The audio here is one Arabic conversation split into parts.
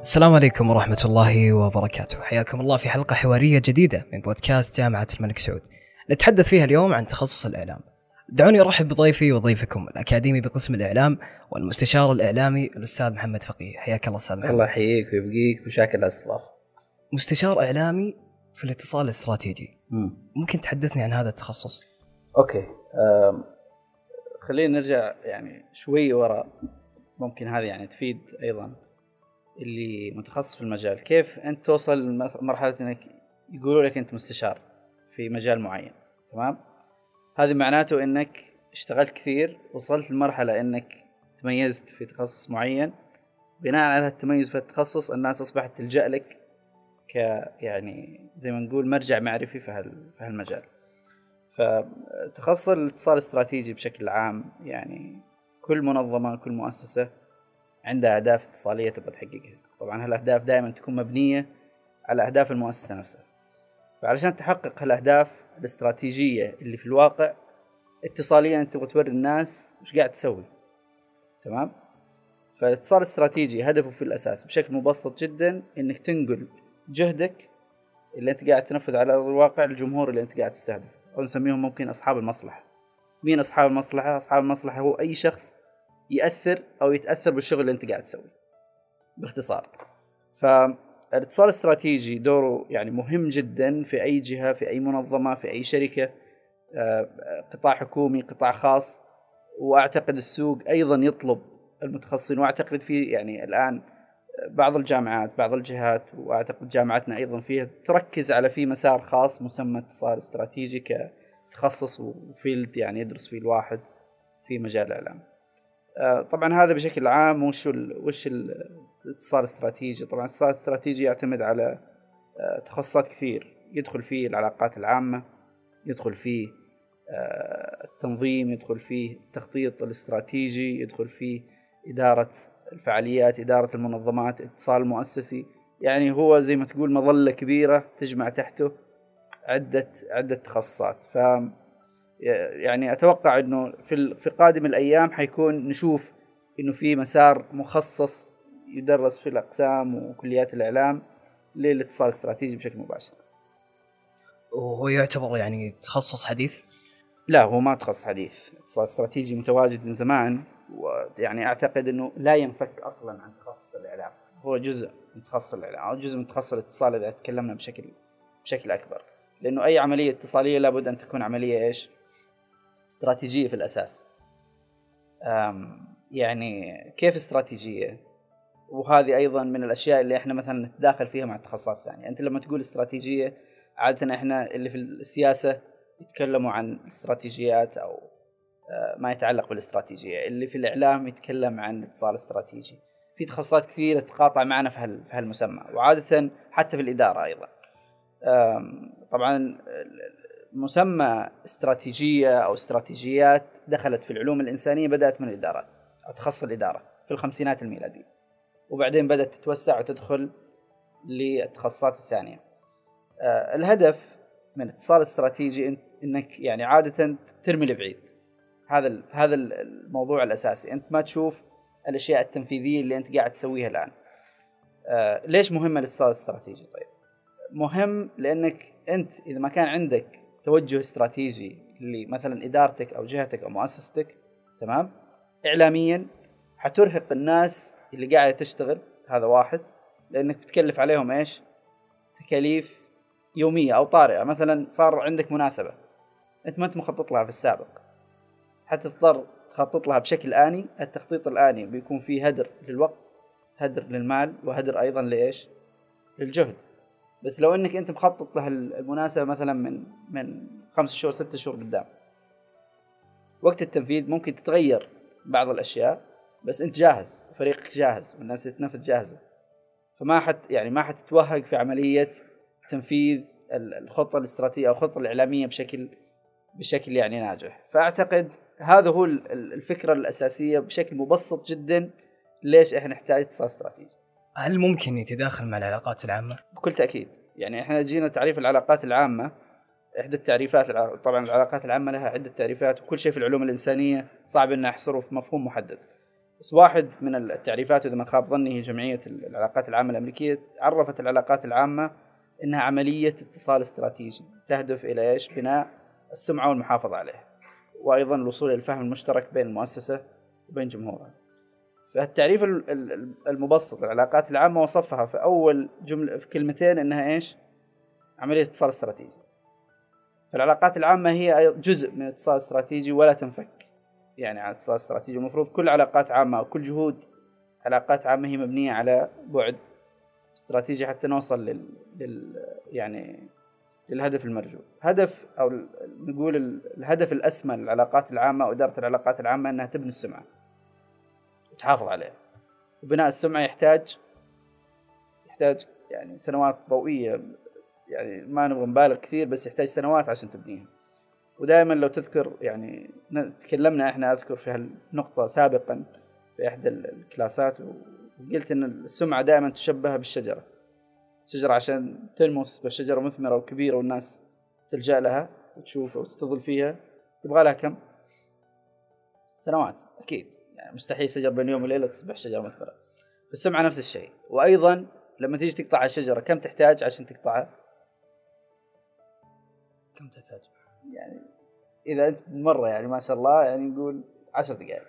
السلام عليكم ورحمة الله وبركاته. حياكم الله في حلقة حوارية جديدة من بودكاست جامعة الملك سعود. نتحدث فيها اليوم عن تخصص الإعلام. دعوني أرحب بضيفي وضيفكم الأكاديمي بقسم الإعلام والمستشار الإعلامي الأستاذ محمد فقيه. حياك الله أستاذ محمد. الله يحييك ويبقيك وشاكر الاستضافه مستشار إعلامي في الاتصال الاستراتيجي. مم. ممكن تحدثني عن هذا التخصص؟ أوكي. أم، خلينا نرجع يعني شوي وراء. ممكن هذه يعني تفيد أيضا. اللي متخصص في المجال. كيف أنت توصل لمرحله إنك يقولوا لك أنت مستشار في مجال معين؟ تمام؟ هذه معناته إنك اشتغلت كثير وصلت لمرحلة إنك تميزت في تخصص معين. بناء على التميز في التخصص الناس أصبحت تلجأ لك ك يعني زي ما نقول مرجع معرفي في هال- في هالمجال. فتخصص الاتصال الاستراتيجي بشكل عام يعني كل منظمة كل مؤسسة عندها أهداف اتصالية تبغى تحققها. طبعا هالأهداف دائما تكون مبنية على أهداف المؤسسة نفسها. فعلشان تحقق هالأهداف الاستراتيجية اللي في الواقع اتصاليا أنت تبغى توري الناس وش قاعد تسوي. تمام؟ فالاتصال الاستراتيجي هدفه في الأساس بشكل مبسط جدا إنك تنقل جهدك اللي أنت قاعد تنفذ على الواقع للجمهور اللي أنت قاعد تستهدفه. أو نسميهم ممكن أصحاب المصلحة. مين أصحاب المصلحة؟ أصحاب المصلحة هو أي شخص يأثر أو يتأثر بالشغل اللي أنت قاعد تسويه. باختصار. فالاتصال الاستراتيجي دوره يعني مهم جدا في أي جهة في أي منظمة في أي شركة. آه، قطاع حكومي قطاع خاص. وأعتقد السوق أيضا يطلب المتخصصين. وأعتقد في يعني الآن بعض الجامعات بعض الجهات وأعتقد جامعتنا أيضا فيها تركز على في مسار خاص مسمى اتصال استراتيجي كتخصص وفيلد يعني يدرس فيه الواحد في مجال الإعلام. آه، طبعا هذا بشكل عام وش ال وش ال- الاتصال الاستراتيجي. طبعا الاتصال الاستراتيجي يعتمد على آه، تخصصات كثير. يدخل فيه العلاقات العامة يدخل فيه آه، التنظيم يدخل فيه التخطيط الاستراتيجي يدخل فيه إدارة الفعاليات إدارة المنظمات اتصال مؤسسي. يعني هو زي ما تقول مظلة كبيرة تجمع تحته عدة عدة تخصصات. يعني أتوقع أنه في في قادم الأيام حيكون نشوف أنه في مسار مخصص يدرس في الأقسام وكليات الإعلام للاتصال الاستراتيجي بشكل مباشر. وهو يعتبر يعني تخصص حديث؟ لا هو ما تخصص حديث. اتصال استراتيجي متواجد من زمان ويعني أعتقد إنه لا ينفك أصلا عن تخصص الإعلام. هو جزء من تخصص الإعلام أو جزء من تخصص الاتصال إذا تكلمنا بشكل بشكل أكبر. لأنه أي عملية اتصالية لابد أن تكون عملية إيش؟ استراتيجية في الأساس. يعني كيف استراتيجية؟ وهذه أيضا من الأشياء اللي إحنا مثلا نتداخل فيها مع التخصصات الثانية. أنت لما تقول استراتيجية عادة إحنا اللي في السياسة يتكلموا عن الاستراتيجيات أو آه، ما يتعلق بالاستراتيجية. اللي في الإعلام يتكلم عن الاتصال الاستراتيجي في تخصصات كثيرة تتقاطع معنا في هال- في هالمسمى. وعادة حتى في الإدارة أيضا. طبعا مسمى استراتيجية أو استراتيجيات دخلت في العلوم الإنسانية بدأت من الإدارات أو تخصص الإدارة في الخمسينات الميلادية. وبعدين بدأت تتوسع وتدخل للتخصصات الثانية. آه، الهدف من الاتصال الاستراتيجي إن- إنك يعني عادة ترمي لبعيد. هذا هذا ال- الموضوع الأساسي. أنت ما تشوف الأشياء التنفيذية اللي أنت قاعد تسويها الآن. آه ليش مهم الاتصال الاستراتيجي؟ طيب مهم لأنك أنت إذا ما كان عندك توجه استراتيجي لمثلا إدارتك أو جهتك أو مؤسستك تمام؟ اعلاميا حترهق الناس اللي قاعدة تشتغل هذا واحد. لأنك بتكلف عليهم إيش؟ تكاليف يومية أو طارئة. مثلا صار عندك مناسبة أنت ما أنت مخطط لها في السابق. حتضطر تخطط لها بشكل آني. التخطيط الآني بيكون فيه هدر للوقت هدر للمال وهدر أيضا لإيش؟ للجهد. بس لو إنك أنت مخطط له المناسبة مثلا من من خمس شهور ست شهور قدام. وقت التنفيذ ممكن تتغير بعض الأشياء بس أنت جاهز وفريقك جاهز والناس اللي تنفذ جاهزة. فما حت يعني ما حتتوهق في عملية تنفيذ ال- الخطة الاستراتيجية أو الخطة الإعلامية بشكل بشكل يعني ناجح. فأعتقد هذا هو ال- ال- الفكرة الأساسية بشكل مبسط جدا ليش إحنا نحتاج اتصال استراتيجي. هل ممكن يتداخل مع العلاقات العامة؟ بكل تأكيد يعني إحنا جينا تعريف العلاقات العامة إحدى التعريفات طبعا العلاقات العامة لها عدة تعريفات وكل شيء في العلوم الإنسانية صعب ان احصره في مفهوم محدد بس واحد من التعريفات إذا ما خاب ظني هي جمعية العلاقات العامة الأمريكية عرفت العلاقات العامة إنها عملية اتصال استراتيجي تهدف إلى إيش؟ بناء السمعة والمحافظة عليها. وأيضا الوصول إلى الفهم المشترك بين المؤسسة وبين جمهورها. فالتعريف المبسط للعلاقات العامة وصفها في أول جملة في كلمتين إنها إيش؟ عملية اتصال استراتيجي. فالعلاقات العامة هي جزء من الاتصال الاستراتيجي ولا تنفك. يعني عن اتصال استراتيجي المفروض كل علاقات عامة أو كل جهود علاقات عامة هي مبنية على بعد استراتيجي حتى نوصل لل, لل... يعني للهدف المرجو هدف أو نقول الهدف الأسمى للعلاقات العامة واداره العلاقات العامة إنها تبني السمعة وتحافظ عليها وبناء السمعة يحتاج يحتاج يعني سنوات ضوئية يعني ما نبغى نبالغ كثير بس يحتاج سنوات عشان تبنيها. ودائما لو تذكر يعني تكلمنا إحنا أذكر في هالنقطة سابقا في إحدى الكلاسات وقلت إن السمعة دائما تشبه بالشجرة. شجرة عشان تنمو تصبح شجرة مثمرة وكبيرة والناس تلجأ لها وتشوفها وتستظل فيها. تبغى لها كم؟ سنوات أكيد. يعني مستحيل شجر بين يوم وليلة تصبح شجرة مثمره السمعه نفس الشيء. وأيضا لما تيجي تقطع الشجرة كم تحتاج عشان تقطعها؟ كم تحتاج؟ يعني اذا انت مرة يعني ما شاء الله يعني نقول عشر دقائق.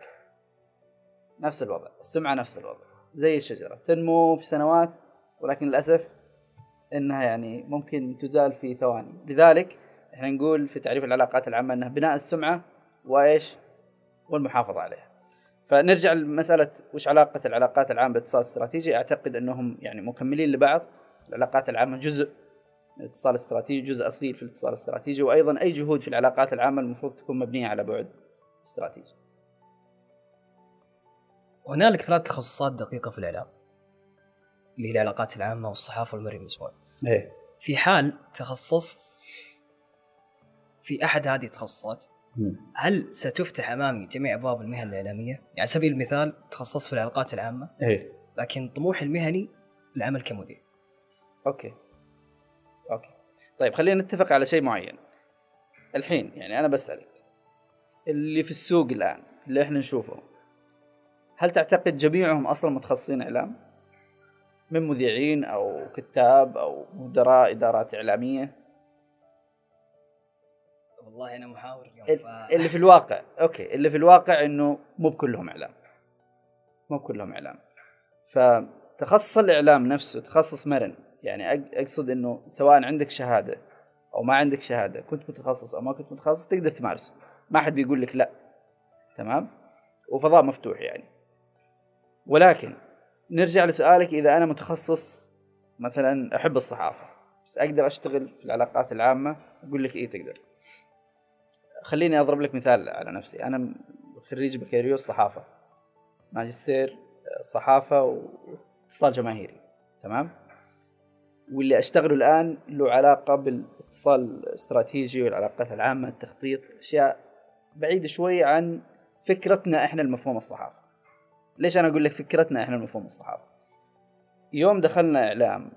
نفس الوضع السمعة نفس الوضع. زي الشجرة تنمو في سنوات ولكن للأسف إنها يعني ممكن تزال في ثواني. لذلك إحنا نقول في تعريف العلاقات العامة إنها بناء السمعة وإيش؟ والمحافظة عليها. فنرجع لمسألة وش علاقة العلاقات العامة باتصال استراتيجي أعتقد أنهم يعني مكملين لبعض العلاقات العامة جزء الاتصال الاستراتيجي جزء أصيل في الاتصال الاستراتيجي وأيضا أي جهود في العلاقات العامة المفروض تكون مبنية على بعد استراتيجي. هنالك ثلاث تخصصات دقيقة في الإعلام اللي هي العلاقات العامة والصحافة والمرئي المسموع. إيه في حال تخصصت في أحد هذه التخصصات هل ستفتح أمامي جميع أبواب المهن الإعلامية؟ يعني على سبيل المثال تخصصت في العلاقات العامة. إيه. لكن طموحي المهني العمل كمذيع. Okay. Okay. طيب خلينا نتفق على شيء معين. الحين يعني أنا بسألك. اللي في السوق الآن اللي إحنا نشوفه هل تعتقد جميعهم أصلا متخصصين إعلام؟ من مذيعين أو كتاب أو مدراء إدارات إعلامية؟ والله أنا محاور اليوم ف... اللي في الواقع أوكي اللي في الواقع إنه مو بكلهم إعلام. مو بكلهم إعلام. فتخصص الإعلام نفسه تخصص مرن. يعني أقصد إنه سواء عندك شهادة أو ما عندك شهادة كنت متخصص أو ما كنت متخصص تقدر تمارسه. ما حد بيقول لك لا. تمام؟ وفضاء مفتوح يعني. ولكن نرجع لسؤالك إذا أنا متخصص مثلا أحب الصحافة بس أقدر أشتغل في العلاقات العامة؟ أقول لك إيه تقدر. خليني أضرب لك مثال على نفسي. أنا خريج بكالوريوس صحافة. ماجستير صحافة واتصال جماهيري. تمام؟ واللي أشتغله الآن له علاقة بالاتصال الاستراتيجي والعلاقات العامة التخطيط أشياء بعيدة شوي عن فكرتنا إحنا المفهوم الصحافة. ليش أنا أقول لك فكرتنا إحنا المفهوم الصحافة؟ يوم دخلنا إعلام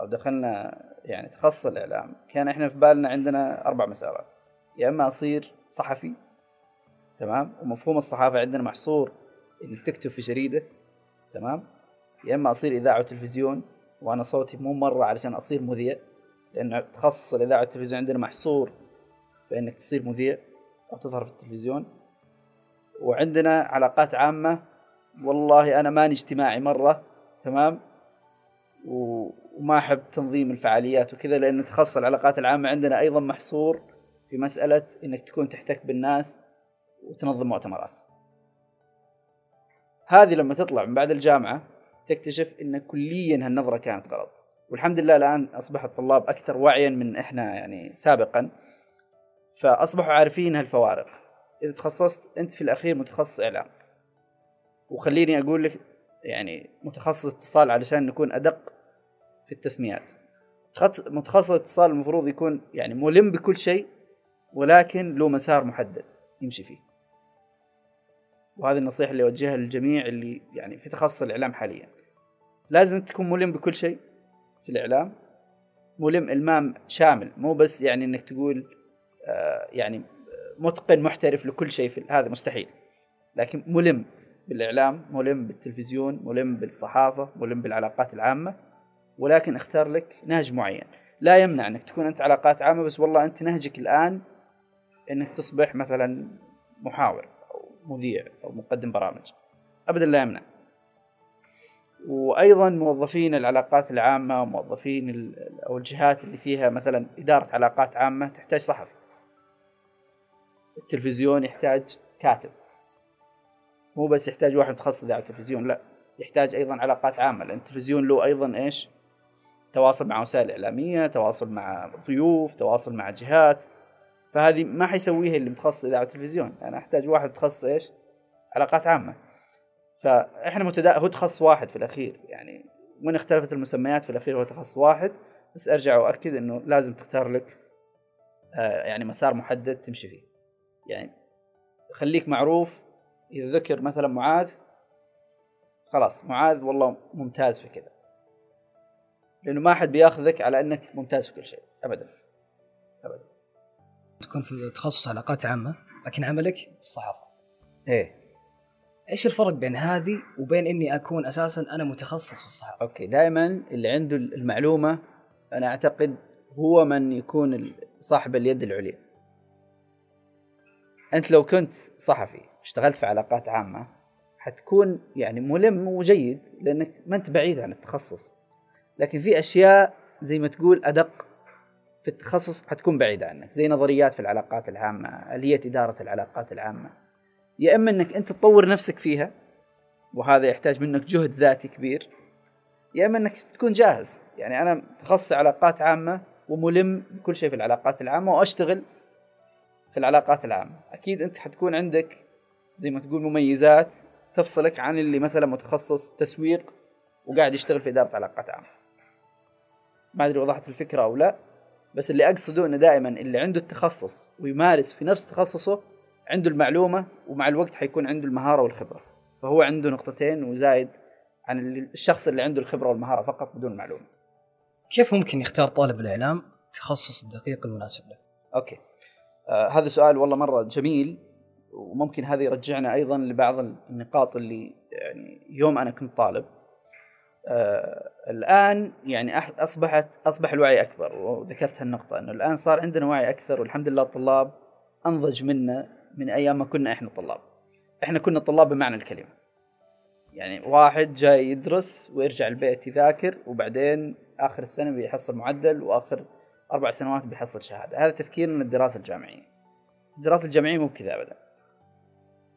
أو دخلنا يعني تخصص الإعلام كان إحنا في بالنا عندنا أربع مسارات. يا إما اصير صحفي تمام؟ ومفهوم الصحافة عندنا محصور إنك تكتب في جريده تمام؟ يا إما اصير إذاعة وتلفزيون وأنا صوتي مو مرة علشان أصير مذيع لأنه تخصص الإذاعة والتلفزيون عندنا محصور في إنك تصير مذيع أو تظهر في التلفزيون. وعندنا علاقات عامة والله أنا ماني اجتماعي مرة تمام؟ وما أحب تنظيم الفعاليات وكذا لأن تخصص العلاقات العامة عندنا أيضا محصور في مسألة إنك تكون تحتك بالناس وتنظم مؤتمرات. هذه لما تطلع من بعد الجامعة تكتشف إن كليا هالنظرة كانت غلط. والحمد لله الآن أصبح الطلاب أكثر وعيا من إحنا يعني سابقا. فأصبحوا عارفين هالفوارق. إذا تخصصت أنت في الأخير متخصص إعلام. وخليني أقول لك يعني متخصص اتصال علشان نكون أدق في التسميات. متخصص اتصال المفروض يكون يعني ملم بكل شيء ولكن له مسار محدد يمشي فيه. وهذه النصيحة اللي أوجهها للجميع اللي يعني في تخصص الإعلام حاليا. لازم تكون ملم بكل شيء في الإعلام. ملم إلمام شامل مو بس يعني إنك تقول آه يعني متقن محترف لكل شيء في هذا مستحيل. لكن ملم بالإعلام ملم بالتلفزيون ملم بالصحافة ملم بالعلاقات العامة. ولكن أختار لك نهج معين. لا يمنع إنك تكون أنت علاقات عامة بس والله أنت نهجك الآن إنك تصبح مثلا محاور أو مذيع أو مقدم برامج. ابدا لا يمنع. وأيضا موظفين العلاقات العامة وموظفين أو الجهات اللي فيها مثلا إدارة علاقات عامة تحتاج صحفي. التلفزيون يحتاج كاتب. مو بس يحتاج واحد متخصص على التلفزيون لا يحتاج أيضا علاقات عامة. لأن التلفزيون له أيضا إيش؟ تواصل مع وسائل إعلامية تواصل مع ضيوف تواصل مع جهات. فهذه ما حيسويها اللي متخصص إذاعة التلفزيون. أنا أحتاج واحد متخصص إيش؟ علاقات عامة. فإحنا متدا هو تخصص واحد في الأخير. يعني وين اختلفت المسميات في الأخير؟ هو تخصص واحد. بس أرجع واكد إنه لازم تختار لك آه يعني مسار محدد تمشي فيه. يعني خليك معروف. إذا ذكر مثلا معاذ خلاص معاذ والله ممتاز في كذا. لأنه ما حد بياخذك على إنك ممتاز في كل شيء. ابدا. ابدا. تكون في تخصص علاقات عامة لكن عملك في الصحافة. إيه. إيش الفرق بين هذه وبين إني أكون أساسا أنا متخصص في الصحافة؟ أوكي دائما اللي عنده المعلومة أنا أعتقد هو من يكون صاحب اليد العليا. أنت لو كنت صحفي اشتغلت في علاقات عامة حتكون يعني ملم وجيد لأنك ما أنت بعيد عن التخصص. لكن في أشياء زي ما تقول أدق في التخصص حتكون بعيدة عنك زي نظريات في العلاقات العامة آلية إدارة العلاقات العامة. يا إما إنك أنت تطور نفسك فيها وهذا يحتاج منك جهد ذاتي كبير يا إما إنك تكون جاهز. يعني أنا تخصص علاقات عامة وملم بكل شيء في العلاقات العامة وأشتغل في العلاقات العامة. أكيد أنت حتكون عندك زي ما تقول مميزات تفصلك عن اللي مثلا متخصص تسويق وقاعد يشتغل في إدارة علاقات عامة. ما أدري وضحت الفكرة أو لا. بس اللي أقصده إنه دائما اللي عنده التخصص ويمارس في نفس تخصصه عنده المعلومة ومع الوقت حيكون عنده المهارة والخبرة. فهو عنده نقطتين وزايد عن الشخص اللي عنده الخبرة والمهارة فقط بدون معلومة. كيف ممكن يختار طالب الإعلام التخصص الدقيق المناسب له؟ أوكي. آه هذا سؤال والله مرة جميل وممكن هذا يرجعنا أيضا لبعض النقاط اللي يعني يوم أنا كنت طالب. آه الآن يعني أصبحت أصبح الوعي أكبر وذكرت هالنقطة إنه الآن صار عندنا وعي أكثر والحمد لله الطلاب أنضج منا من أيام ما كنا إحنا طلاب. إحنا كنا طلاب بمعنى الكلمة. يعني واحد جاي يدرس ويرجع البيت يذاكر وبعدين آخر السنة بيحصل معدل وآخر أربع سنوات بيحصل شهادة. هذا تفكير من الدراسة الجامعية. الدراسة الجامعية مو بكذا ابدا.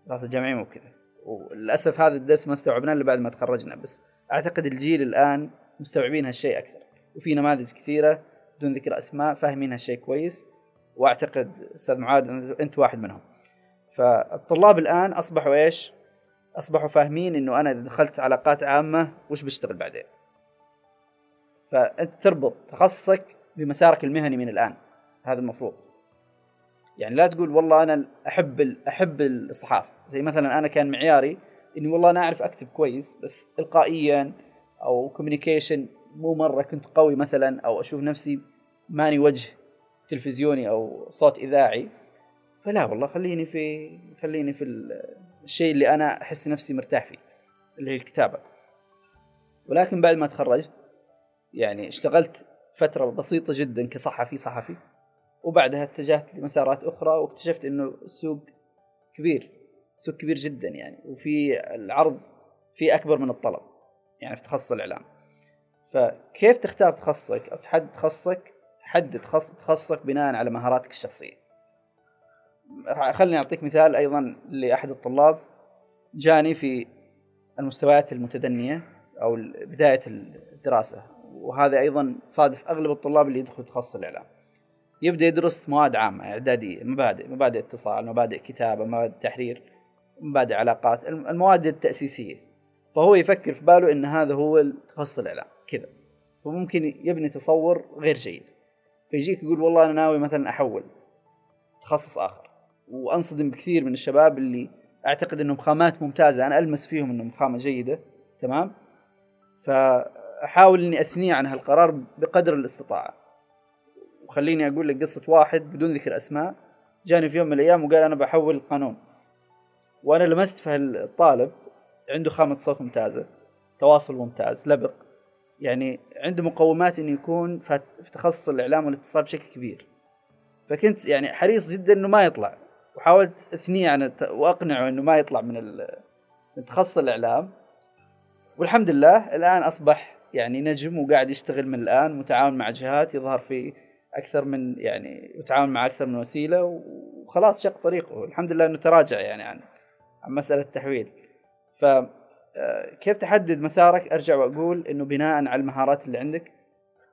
الدراسة الجامعية مو بكذا. وللاسف هذا الدرس ما استوعبناه إلا بعد ما تخرجنا بس أعتقد الجيل الآن مستوعبين هالشيء أكثر وفي نماذج كثيرة بدون ذكر أسماء فاهمين هالشيء كويس وأعتقد أستاذ معاذ أنت واحد منهم. فالطلاب الآن أصبحوا إيش؟ أصبحوا فاهمين إنه أنا إذا دخلت علاقات عامة وش بشتغل بعدين؟ فأنت تربط تخصصك بمسارك المهني من الآن هذا المفروض. يعني لا تقول والله أنا أحب أحب الصحافة زي مثلا أنا كان معياري إني والله أنا أعرف أكتب كويس بس القائيا أو كوميونيكيشن مو مرة كنت قوي مثلا أو أشوف نفسي ماني وجه تلفزيوني أو صوت إذاعي فلا والله خليني في خليني في الشيء اللي أنا أحس نفسي مرتاح فيه اللي هي الكتابة. ولكن بعد ما تخرجت يعني اشتغلت فترة بسيطة جدا كصحفي صحفي وبعدها اتجهت لمسارات أخرى واكتشفت إنه السوق كبير. سوق كبير جدا يعني وفي العرض في أكبر من الطلب يعني في تخصص الإعلام. فكيف تختار تخصصك أو تحدد تخصصك؟ حدد تخصصك بناء على مهاراتك الشخصية. خليني أعطيك مثال أيضا لأحد الطلاب جاني في المستويات المتدنية أو بداية الدراسة وهذا أيضا صادف أغلب الطلاب اللي يدخلوا تخصص الإعلام. يبدأ يدرس مواد عامة إعدادية مبادئ مبادئ اتصال مبادئ كتابة مبادئ تحرير. مبادئ علاقات المواد التأسيسية. فهو يفكر في باله إن هذا هو تخصص الاعلام كذا. وممكن يبني تصور غير جيد. فيجيك يقول والله أنا ناوي مثلا أحول تخصص آخر. وأنصدم بكثير من الشباب اللي أعتقد إنهم خامات ممتازة. أنا ألمس فيهم إنهم خامة جيدة تمام؟ فأحاول إني اثنيه عن هالقرار بقدر الاستطاعة. وخليني أقول لك قصة واحد بدون ذكر أسماء. جاني في يوم من الأيام وقال أنا بحول القانون وأنا لمست في الطالب عنده خامة صوت ممتازة تواصل ممتاز لبق. يعني عنده مقومات إنه يكون في تخصص الإعلام والاتصال بشكل كبير. فكنت يعني حريص جدا إنه ما يطلع. وحاولت إثنية عن وأقنعه إنه ما يطلع من من تخصص الإعلام. والحمد لله الآن أصبح يعني نجم وقاعد يشتغل من الآن متعاون مع جهات يظهر في أكثر من يعني يتعاون مع أكثر من وسيلة وخلاص شق طريقه. الحمد لله إنه تراجع يعني عن عن مسألة التحويل. ف آه، كيف تحدد مسارك؟ أرجع وأقول إنه بناء على المهارات اللي عندك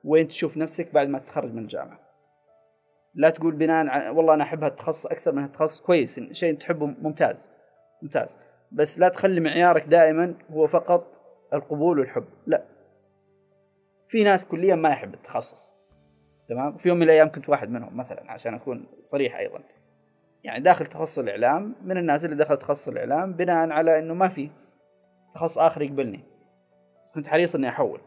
وين تشوف نفسك بعد ما تتخرج من الجامعة. لا تقول بناء على والله أنا أحب هالتخصص أكثر من هالتخصص. كويس شيء تحبه ممتاز ممتاز. بس لا تخلي معيارك دائما هو فقط القبول والحب. لا. في ناس كليا ما يحب التخصص تمام؟ في يوم من الأيام كنت واحد منهم مثلا عشان أكون صريح أيضا. يعني داخل تخصص الإعلام من الناس اللي دخلوا تخصص الإعلام بناء على إنه ما في تخصص آخر يقبلني. كنت حريص إني أحول.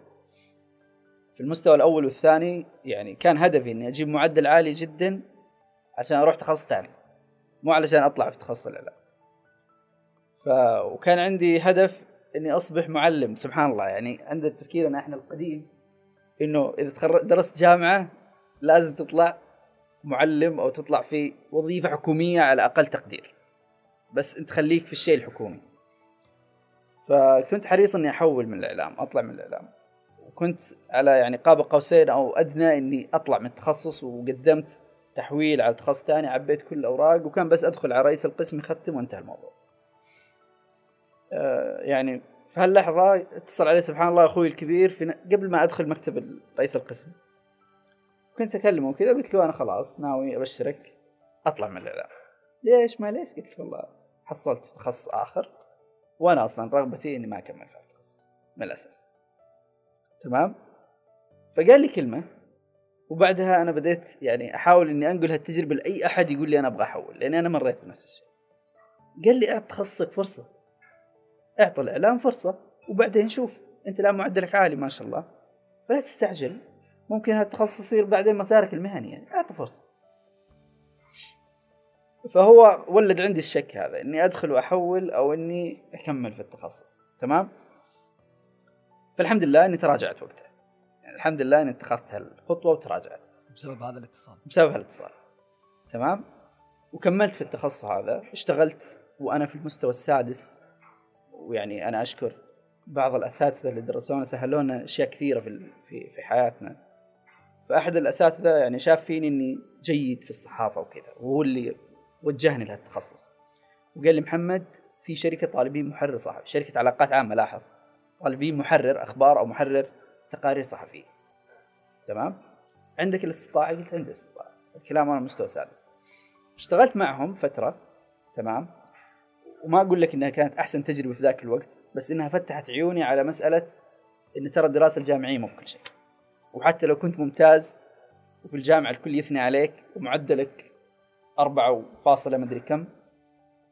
في المستوى الأول والثاني يعني كان هدفي إني أجيب معدل عالي جدا عشان أروح تخصص ثاني مو علشان أطلع في تخصص الإعلام. ف وكان عندي هدف إني أصبح معلم سبحان الله. يعني عند تفكيرنا إحنا القديم إنه إذا درست جامعة لازم تطلع معلم أو تطلع في وظيفة حكومية على أقل تقدير بس أنت خليك في الشيء الحكومي فكنت حريص إني أحول من الإعلام أطلع من الإعلام وكنت على يعني قاب قوسين أو أدنى إني أطلع من التخصص وقدمت تحويل على تخصص ثاني عبيت كل الأوراق وكان بس أدخل على رئيس القسم يختم وانتهى الموضوع. آه يعني في هاللحظة اتصل علي سبحان الله أخوي الكبير في قبل ما أدخل مكتب رئيس القسم. كنت أكلمه كذا قلت له أنا خلاص ناوي أبشرك أطلع من الإعلام. ليش ما ليش؟ قلت له والله حصلت تخصص آخر وأنا أصلا رغبتي إني ما أكمل في التخصص من الأساس. تمام؟ فقال لي كلمة وبعدها أنا بديت يعني أحاول إني أنقل هالتجربة لأي أحد يقول لي أنا أبغى أحول لأني أنا مريت بنفس الشيء. قال لي اعط تخصصك فرصة. اعطى الإعلام فرصة وبعدين شوف أنت الآن معدلك عالي ما شاء الله فلا تستعجل ممكن هالتخصص يصير بعدين مسارك المهني يعني اعطه فرصة. فهو ولد عندي الشك هذا إني أدخل وأحول أو إني أكمل في التخصص تمام؟ فالحمد لله إني تراجعت وقتها. يعني الحمد لله إني اتخذت هالخطوة وتراجعت. بسبب هذا الاتصال. بسبب هالاتصال. تمام؟ وكملت في التخصص هذا اشتغلت وأنا في المستوى السادس ويعني أنا أشكر بعض الأساتذة اللي درسونا سهلوا لنا أشياء كثيرة في في في حياتنا. فأحد الأساتذة يعني شاف فيني إني جيد في الصحافة وكذا وهو اللي وجهني لهالتخصص وقال لي محمد في شركة طالبين محرر صحفي شركة علاقات عامة لاحظ طالبين محرر أخبار أو محرر تقارير صحفية. تمام؟ عندك الاستطاعة؟ قلت عندي استطاعه الكلام أنا مستوى سادس. اشتغلت معهم فترة تمام؟ وما أقول لك إنها كانت أحسن تجربة في ذاك الوقت بس إنها فتحت عيوني على مسألة إن ترى الدراسة الجامعية مو بكل شيء. وحتى لو كنت ممتاز وفي الجامعة الكل يثني عليك ومعدلك أربعة فاصلة مدري كم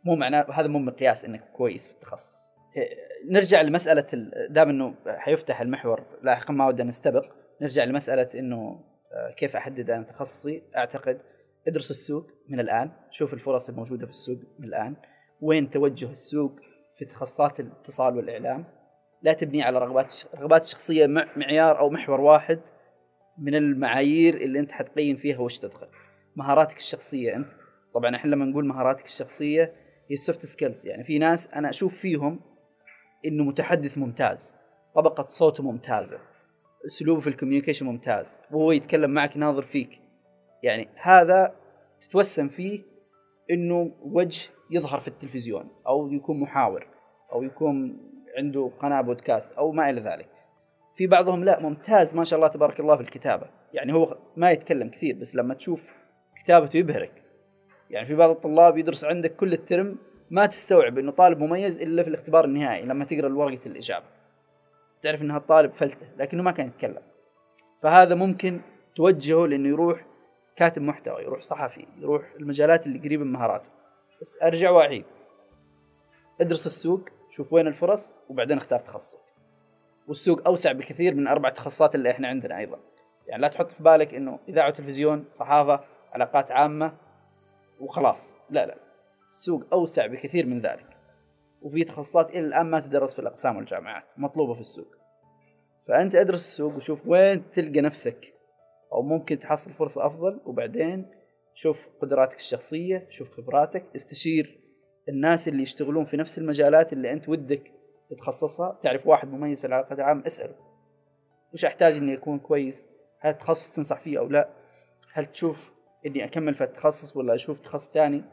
مو معناه هذا مو مقياس إنك كويس في التخصص. إيه، نرجع لمسألة ال- دام إنه حيفتح المحور لاحقا ما ودنا نستبق نرجع لمسألة إنه آه، كيف أحدد أنا تخصصي؟ أعتقد ادرس السوق من الآن شوف الفرص الموجودة في السوق من الآن وين توجه السوق في تخصصات الاتصال والإعلام لا تبني على رغبات رغبات شخصيه مع معيار أو محور واحد من المعايير اللي أنت حتقيم فيها وش تدخل. مهاراتك الشخصية أنت. طبعا إحنا لما نقول مهاراتك الشخصية هي ال soft skills يعني في ناس أنا أشوف فيهم إنه متحدث ممتاز طبقة صوته ممتازة اسلوبه في ال communication ممتاز وهو يتكلم معك ناظر فيك. يعني هذا تتوسم فيه إنه وجه يظهر في التلفزيون أو يكون محاور أو يكون عنده قناة بودكاست أو ما إلى ذلك. في بعضهم لا ممتاز ما شاء الله تبارك الله في الكتابة. يعني هو ما يتكلم كثير بس لما تشوف كتابته يبهرك. يعني في بعض الطلاب يدرس عندك كل ال term ما تستوعب إنه طالب مميز إلا في الاختبار النهائي لما تقرأ ورقه الإجابة. تعرف إن هالطالب فلته لكنه ما كان يتكلم. فهذا ممكن توجهه لإنه يروح كاتب محتوى يروح صحفي يروح المجالات اللي قريبة من مهاراته. بس أرجع وأعيد. ادرس السوق شوف وين الفرص وبعدين اختار تخصصك والسوق أوسع بكثير من أربع تخصصات اللي إحنا عندنا أيضا. يعني لا تحط في بالك إنه إذاعة وتلفزيون صحافة علاقات عامة وخلاص. لا لا. السوق أوسع بكثير من ذلك. وفي تخصصات إلى الآن ما تدرس في الأقسام والجامعات مطلوبة في السوق. فأنت أدرس السوق وشوف وين تلقى نفسك. أو ممكن تحصل فرصة أفضل وبعدين شوف قدراتك الشخصية شوف خبراتك استشير الناس اللي يشتغلون في نفس المجالات اللي أنت ودك تتخصصها تعرف واحد مميز في العلاقات العامة اسأله. وش أحتاج إني أكون كويس. هل التخصص تنصح فيه أو لا؟ هل تشوف إني أكمل في التخصص ولا أشوف تخصص ثاني؟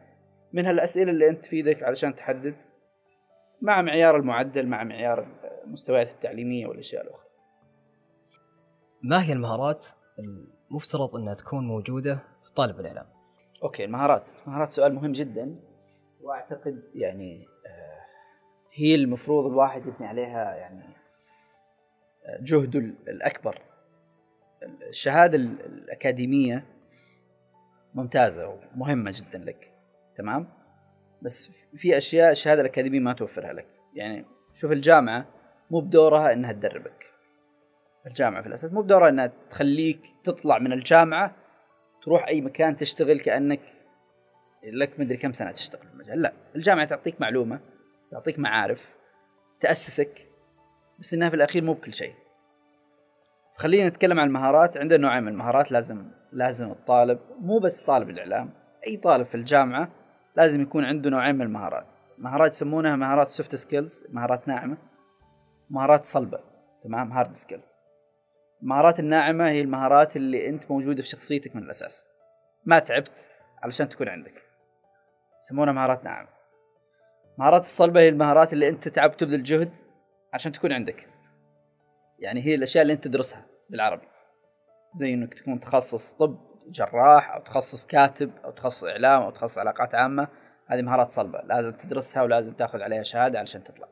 من هالأسئلة اللي أنت تفيدك علشان تحدد مع معيار المعدل مع معيار المستويات التعليمية والأشياء الأخرى. ما هي المهارات المفترض إنها تكون موجودة في طالب الإعلام؟ أوكي المهارات. مهارات سؤال مهم جدا. وأعتقد يعني آه، هي المفروض الواحد يبني عليها يعني آه، جهده الأكبر. الشهادة الأكاديمية ممتازة ومهمة جدا لك تمام؟ بس في أشياء الشهادة الأكاديمية ما توفرها لك. يعني شوف الجامعة مو بدورها إنها تدربك. الجامعة في الأساس مو بدورها إنها تخليك تطلع من الجامعة تروح أي مكان تشتغل كأنك لك مدري كم سنة تشتغل في المجال. لا الجامعة تعطيك معلومة تعطيك معارف تأسسك بس إنها في الأخير مو بكل شيء. خلينا نتكلم عن المهارات. عندنا نوعين من المهارات. لازم لازم الطالب مو بس طالب الإعلام أي طالب في الجامعة لازم يكون عنده نوعين من المهارات. مهارات يسمونها مهارات soft skills مهارات ناعمة مهارات صلبة تمام؟ hard skills المهارات الناعمة هي المهارات اللي أنت موجودة في شخصيتك من الأساس. ما تعبت علشان تكون عندك. يسمونها مهارات ناعمه مهارات الصلبة هي المهارات اللي أنت تتعب تبذل جهد عشان تكون عندك. يعني هي الأشياء اللي أنت تدرسها بالعربي. زي إنك تكون تخصص طب جراح أو تخصص كاتب أو تخصص إعلام أو تخصص علاقات عامة. هذه مهارات صلبة. لازم تدرسها ولازم تأخذ عليها شهادة علشان تطلع.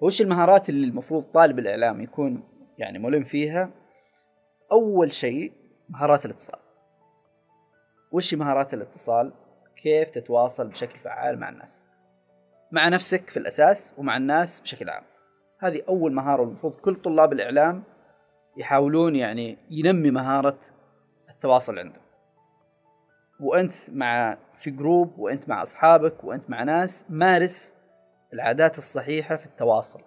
فوش المهارات اللي المفروض طالب الإعلام يكون يعني ملم فيها؟ أول شيء مهارات الاتصال. وش مهارات الاتصال؟ كيف تتواصل بشكل فعال مع الناس. مع نفسك في الأساس ومع الناس بشكل عام. هذه أول مهارة المفروض كل طلاب الإعلام يحاولون يعني ينمي مهارة التواصل عنده وأنت مع في جروب وأنت مع أصحابك وأنت مع ناس مارس العادات الصحيحة في التواصل.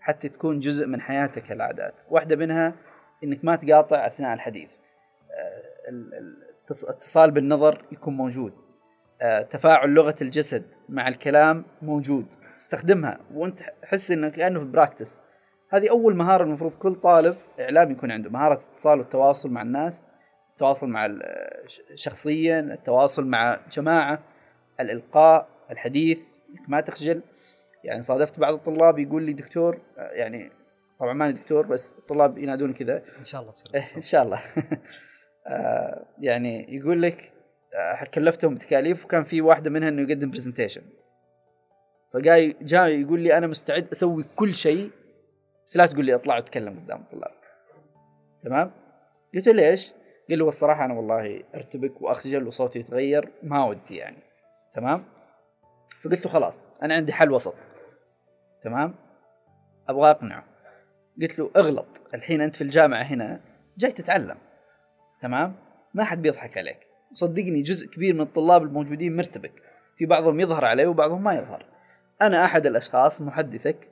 حتى تكون جزء من حياتك العادات واحدة منها إنك ما تقاطع أثناء الحديث. آه، الاتصال بالنظر يكون موجود. تفاعل لغة الجسد مع الكلام موجود. استخدمها. وانت حس انك كأنه في براكتس هذه أول مهارة المفروض كل طالب إعلام يكون عنده. مهارة الاتصال والتواصل مع الناس التواصل مع شخصيا التواصل مع جماعة الإلقاء الحديث. ما تخجل. يعني صادفت بعض الطلاب يقول لي دكتور يعني طبعا ماني دكتور بس الطلاب ينادون كذا. إن شاء الله تصير إن شاء الله. آه، يعني يقول لك آه، كلفتهم بتكاليف وكان في واحدة منها إنه يقدم برزنتيشن فجاي جاي يقول لي أنا مستعد أسوي كل شيء بس لا تقول لي اطلع واتكلم قدام الطلاب. تمام؟ قلت له ليش؟ قال لي والصراحه أنا والله أرتبك وأخجل وصوتي يتغير ما ودي يعني. تمام؟ فقلت له خلاص أنا عندي حل وسط. تمام؟ أبغى أقنعه. قلت له اغلط الحين أنت في الجامعة هنا جاي تتعلم. تمام؟ ما حد بيضحك عليك. صدقني جزء كبير من الطلاب الموجودين مرتبك. في بعضهم يظهر عليه وبعضهم ما يظهر. أنا أحد الأشخاص محدثك.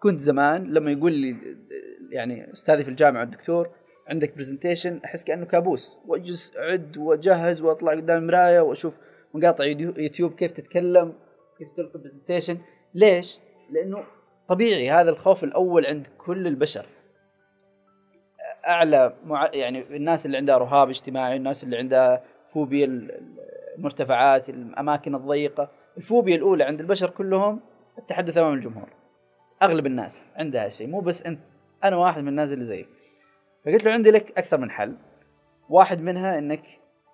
كنت زمان لما يقول لي يعني أستاذي في الجامعة الدكتور عندك presentation أحس كأنه كابوس. وأجلس أعد وأجهز وأطلع قدام المراية وأشوف مقاطع يوتيوب كيف تتكلم كيف تلقي presentation ليش؟ لأنه طبيعي هذا الخوف الأول عند كل البشر. أعلى مع... يعني الناس اللي عندها رهاب اجتماعي الناس اللي عندها فوبيا المرتفعات الأماكن الضيقة. الفوبيا الأولى عند البشر كلهم التحدث أمام الجمهور. أغلب الناس عندها شيء مو بس أنت. أنا واحد من الناس اللي زيك. فقلت له عندي لك أكثر من حل. واحد منها إنك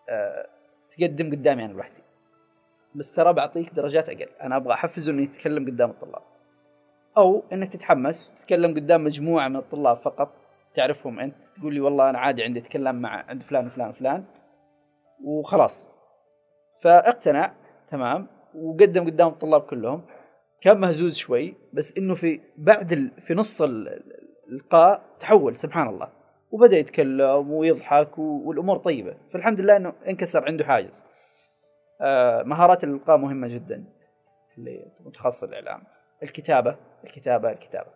آه تقدم قدامي أنا لوحدي. بس ترى بعطيك درجات أقل. أنا أبغى أحفزه إنه يتكلم قدام الطلاب. أو إنك تتحمس تتكلم قدام مجموعة من الطلاب فقط تعرفهم أنت. تقول لي والله أنا عادي عندي أتكلم مع عند فلان وفلان وفلان. وخلاص. فاقتنع تمام وقدم قدام الطلاب كلهم. كان مهزوز شوي بس إنه في بعد ال... في نص اللقاء تحول سبحان الله. وبدأ يتكلم ويضحك والأمور طيبة. فالحمد لله إنه انكسر عنده حاجز. آه مهارات الإلقاء مهمة جدا. اللي متخصص الإعلام. الكتابة الكتابة الكتابة.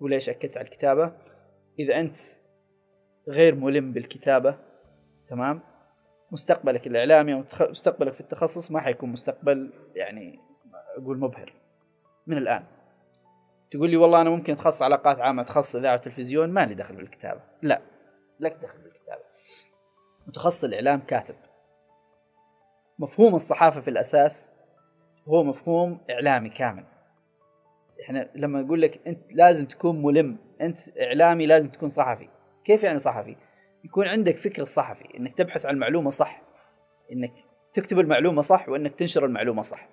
وليش أكدت على الكتابة؟ إذا أنت غير ملم بالكتابة تمام؟ مستقبلك الإعلامي أو مستقبلك في التخصص ما حيكون مستقبل يعني أقول مبهر من الآن. تقول لي والله أنا ممكن أتخصص علاقات عامة أتخصص إذاعة وتلفزيون ما لي دخل بالكتابة. لا لك دخل بالكتابة. متخصص الإعلام كاتب. مفهوم الصحافة في الأساس هو مفهوم إعلامي كامل. إحنا لما أقول لك أنت لازم تكون ملم أنت إعلامي لازم تكون صحفي. كيف يعني صحفي؟ يكون عندك فكر صحفي إنك تبحث عن المعلومه صح إنك تكتب المعلومة صح وإنك تنشر المعلومة صح.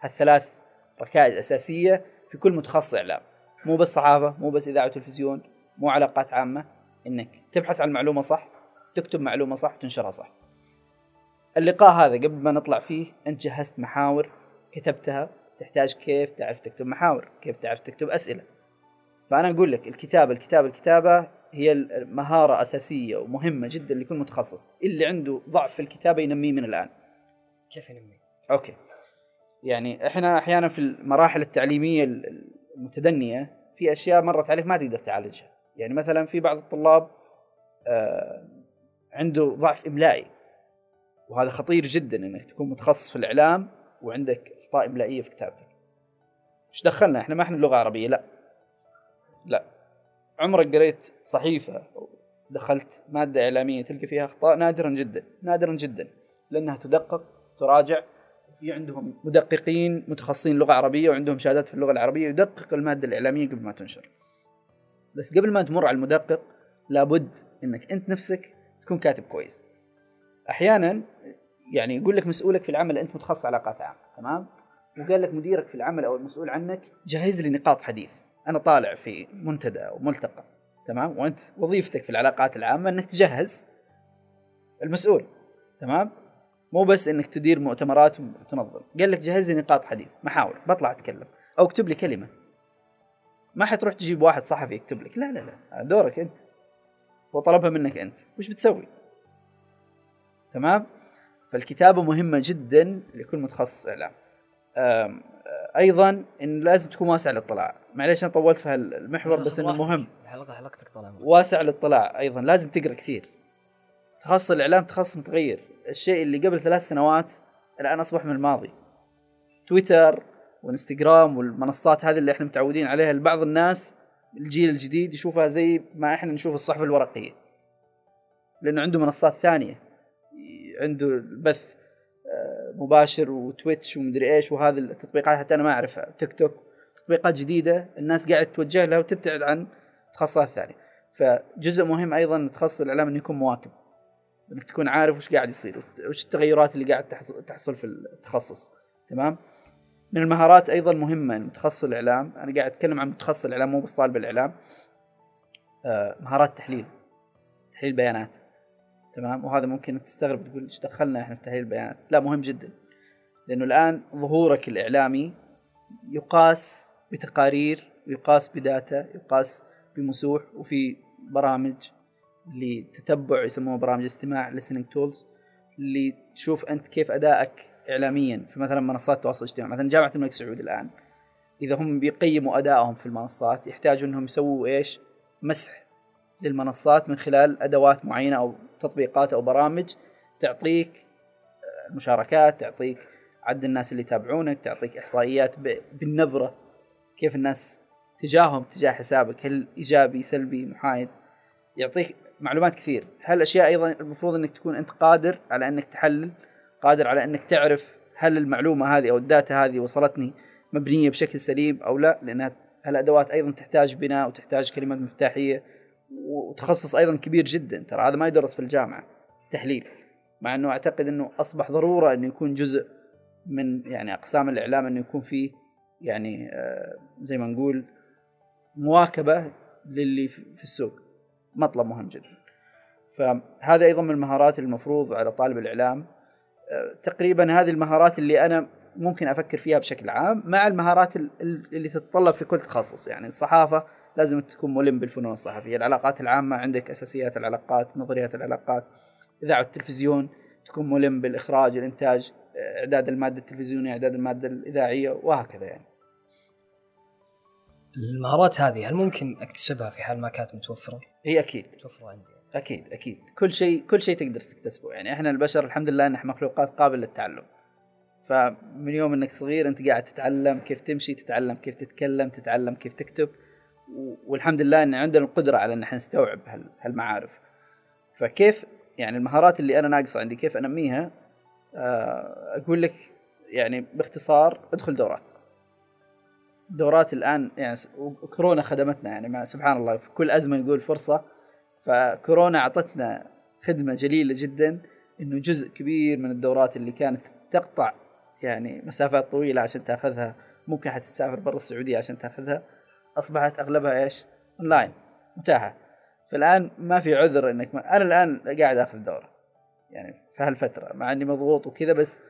هالثلاث ركائز أساسية في كل متخصص إعلام. مو بس صحافة مو بس إذاعة وتلفزيون مو علاقات عامة إنك تبحث عن المعلومه صح تكتب معلومة صح وتنشرها صح. اللقاء هذا قبل ما نطلع فيه أنت جهزت محاور كتبتها تحتاج كيف تعرف تكتب محاور كيف تعرف تكتب أسئلة. فأنا أقول لك الكتابة الكتابة الكتابة هي مهارة أساسية ومهمة جدا لكل متخصص. اللي عنده ضعف في الكتابة ينميه من الآن. كيف ينمي أوكي. يعني إحنا أحيانا في المراحل التعليمية المتدنية في أشياء مرت عليك ما تقدر تعالجها. يعني مثلا في بعض الطلاب آه عنده ضعف إملائي. وهذا خطير جدا إنك تكون متخصص في الإعلام وعندك إخطاء إملائية في كتابتك. إيش دخلنا؟ إحنا ما إحنا لغه عربيه لا. لا. عمرك قريت صحيفة دخلت مادة إعلامية تلقى فيها أخطاء؟ نادرا جدا نادرا جدا لأنها تدقق تراجع. في عندهم مدققين متخصصين لغة عربية وعندهم شهادات في اللغة العربية يدقق المادة الإعلامية قبل ما تنشر. بس قبل ما تمر على المدقق لابد إنك أنت نفسك تكون كاتب كويس. أحيانا يعني يقول لك مسؤولك في العمل أنت متخصص علاقات عامة تمام؟ وقال لك مديرك في العمل أو المسؤول عنك جهز لي نقاط حديث. أنا طالع في منتدى أو ملتقى تمام؟ وأنت وظيفتك في العلاقات العامة إنك تجهز المسؤول تمام؟ مو بس إنك تدير مؤتمرات وتنظم قال لك جهز لي نقاط حديث محاور بطلع أتكلم أو اكتب لي كلمة. ما حتروح تجيب واحد صحفي يكتب لك لا لا لا دورك أنت. هو طلبها منك أنت. وش بتسوي؟ تمام؟ فالكتابة مهمة جدا لكل متخصص إعلام. أيضا إن لازم تكون واسع الاطلاع معليش أنا طولت في هالمحور بس إنه مهم. حلقه حلقتك طلع واسع الاطلاع أيضا لازم تقرأ كثير. تخصص الإعلام تخصص متغير. الشيء اللي قبل ثلاث سنوات الآن أصبح من الماضي. تويتر وإنستغرام والمنصات هذه اللي إحنا متعودين عليها لبعض الناس الجيل الجديد يشوفها زي ما إحنا نشوف الصحف الورقية. لأنه عنده منصات ثانية. عنده البث آه، مباشر وتويتش ومدري إيش وهذه التطبيقات حتى أنا ما أعرفها. تيك توك تطبيقات جديدة الناس قاعد توجه لها وتبتعد عن تخصصات ثانية. فجزء مهم أيضا تخصص الإعلام إنه يكون مواكب. إنك تكون عارف وش قاعد يصير وش التغيرات اللي قاعد تحصل في التخصص. تمام؟ من المهارات أيضا مهمة متخصص الإعلام. أنا قاعد أتكلم عن متخصص الإعلام مو بس طالب الإعلام. آه مهارات تحليل. تحليل بيانات. تمام؟ وهذا ممكن تستغرب تقول إيش دخلنا إحنا في تحليل البيانات لا مهم جدا. لأنه الآن ظهورك الإعلامي يقاس بتقارير ويقاس بداتا يقاس بمسوح وفي برامج لتتبع يسموها برامج استماع listening tools اللي تشوف أنت كيف أدائك اعلاميا في مثلا منصات التواصل الاجتماعي مثلا جامعة الملك سعود الآن إذا هم بيقيموا أدائهم في المنصات يحتاجوا إنهم يسووا إيش؟ مسح للمنصات من خلال أدوات معينة أو تطبيقات أو برامج تعطيك المشاركات تعطيك عدد الناس اللي يتابعونك تعطيك إحصائيات بالنبرة كيف الناس تجاههم تجاه حسابك هل إيجابي سلبي محايد. يعطيك معلومات كثير. هالأشياء أيضا المفروض إنك تكون أنت قادر على إنك تحلل قادر على إنك تعرف هل المعلومة هذه أو الداتا هذه وصلتني مبنية بشكل سليم أو لا لانها هالأدوات أيضا تحتاج بناء وتحتاج كلمات مفتاحية وتخصص أيضا كبير جدا. ترى هذا ما يدرس في الجامعة تحليل مع إنه أعتقد إنه أصبح ضرورة إنه يكون جزء من يعني أقسام الإعلام إنه يكون فيه يعني آه، زي ما نقول مواكبة للي في السوق. مطلب مهم جدا. فهذا أيضا من المهارات المفروض على طالب الإعلام. آه، تقريبا هذه المهارات اللي أنا ممكن أفكر فيها بشكل عام مع المهارات اللي تتطلب في كل تخصص. يعني الصحافة لازم تكون ملم بالفنون الصحفية. العلاقات العامة عندك أساسيات العلاقات نظريات العلاقات إذاعة التلفزيون تكون ملم بالإخراج الإنتاج. إعداد المادة التلفزيونية إعداد المادة الإذاعية وهكذا يعني. المهارات هذه هل ممكن أكتسبها في حال ما كانت متوفرة؟ هي أكيد. متوفرة عندي. أكيد أكيد. كل شيء كل شيء تقدر تكتسبه. يعني إحنا البشر الحمد لله نحن مخلوقات قابلة للتعلم. فمن يوم إنك صغير أنت قاعد تتعلم كيف تمشي تتعلم كيف تتكلم تتعلم كيف تكتب والحمد لله إن عندنا القدرة على إن إحنا نستوعب هالمعارف. فكيف يعني المهارات اللي أنا ناقصة عندي كيف أنميها؟ أقول لك يعني باختصار ادخل دورات. دورات الآن يعني كورونا خدمتنا يعني مع سبحان الله في كل أزمة يقول فرصة. فكورونا أعطتنا خدمة جليلة جدا إنه جزء كبير من الدورات اللي كانت تقطع يعني مسافات طويلة عشان تأخذها. ممكن حتسافر برا السعودية عشان تأخذها. أصبحت أغلبها إيش؟ أونلاين. متاحة. فالآن ما في عذر إنك ما... أنا الآن قاعد آخذ دورة. يعني في هالفترة مع إني مضغوط وكذا بس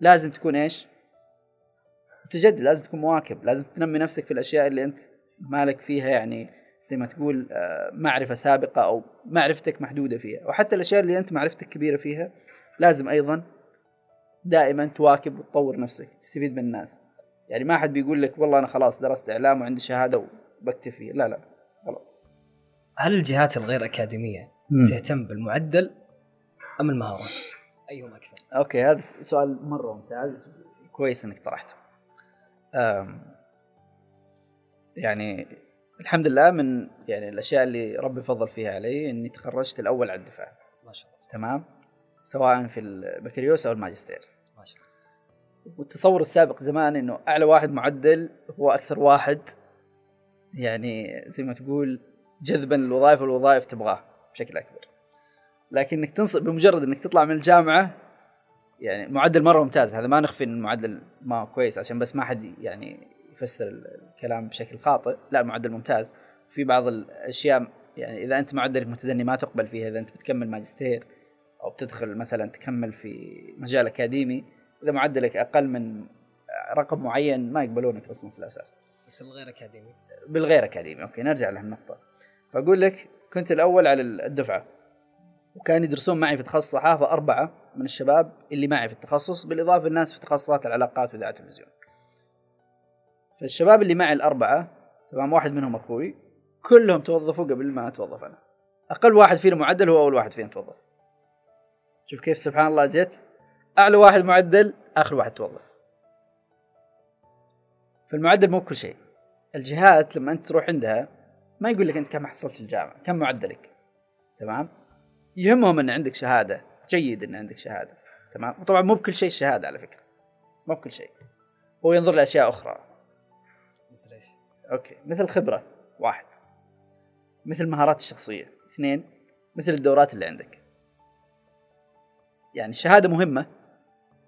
لازم تكون إيش؟ متجدد لازم تكون مواكب لازم تنمي نفسك في الأشياء اللي أنت مالك فيها يعني زي ما تقول آه، معرفة سابقة أو معرفتك محدودة فيها. وحتى الأشياء اللي أنت معرفتك كبيرة فيها لازم أيضا دائما تواكب وتطور نفسك تستفيد من الناس. يعني ما حد بيقول لك والله أنا خلاص درست إعلام وعندي شهادة وبكتفي لا لا غلط. هل الجهات الغير أكاديمية تهتم بالمعدل؟ أم المهارات؟ أيهما أكثر؟ أوكي هذا سؤال مرة ممتاز. كويس إنك طرحته. يعني الحمد لله من يعني الأشياء اللي ربي فضل فيها علي إني تخرجت الأول على الدفعه ما شاء الله. تمام؟ سواء في البكالوريوس أو الماجستير. ما شاء الله. والتصور السابق زمان إنه أعلى واحد معدل هو أكثر واحد يعني زي ما تقول جذبا للوظائف والوظائف تبغاه بشكل أكبر. لكن إنك تنصب بمجرد إنك تطلع من الجامعة يعني معدل مرة ممتاز. هذا ما نخفي إن المعدل ما كويس عشان بس ما حد يعني يفسر الكلام بشكل خاطئ. لا معدل ممتاز. في بعض الأشياء يعني إذا أنت معدلك متدني ما تقبل فيها. إذا أنت بتكمل ماجستير أو بتدخل مثلا تكمل في مجال أكاديمي إذا معدلك أقل من رقم معين ما يقبلونك أصلا في الأساس. بس الغير أكاديمي. بالغير أكاديمي. أوكي نرجع لهالنقطة. فأقول لك كنت الأول على الدفعة. وكان يدرسون معي في تخصص صحافة أربعة من الشباب اللي معي في التخصص بالإضافة للناس في تخصصات العلاقات وإذاعة التلفزيون. فالشباب اللي معي الأربعة تمام واحد منهم أخوي كلهم توظفوا قبل ما أتوظف أنا. أقل واحد فينا معدل هو أول واحد فينا توظف. شوف كيف سبحان الله جت أعلى واحد معدل آخر واحد توظف. فالمعدل مو كل شيء. الجهات لما أنت تروح عندها ما يقول لك أنت كم حصلت في الجامعة كم معدلك تمام؟ يهمهم أن عندك شهادة. جيد أن عندك شهادة. تمام؟ وطبعا مو بكل شيء الشهادة على فكرة. مو بكل شيء. هو ينظر لأشياء أخرى. أوكي. مثل خبرة. واحد. مثل مهارات الشخصية. اثنين. مثل الدورات اللي عندك. يعني الشهادة مهمة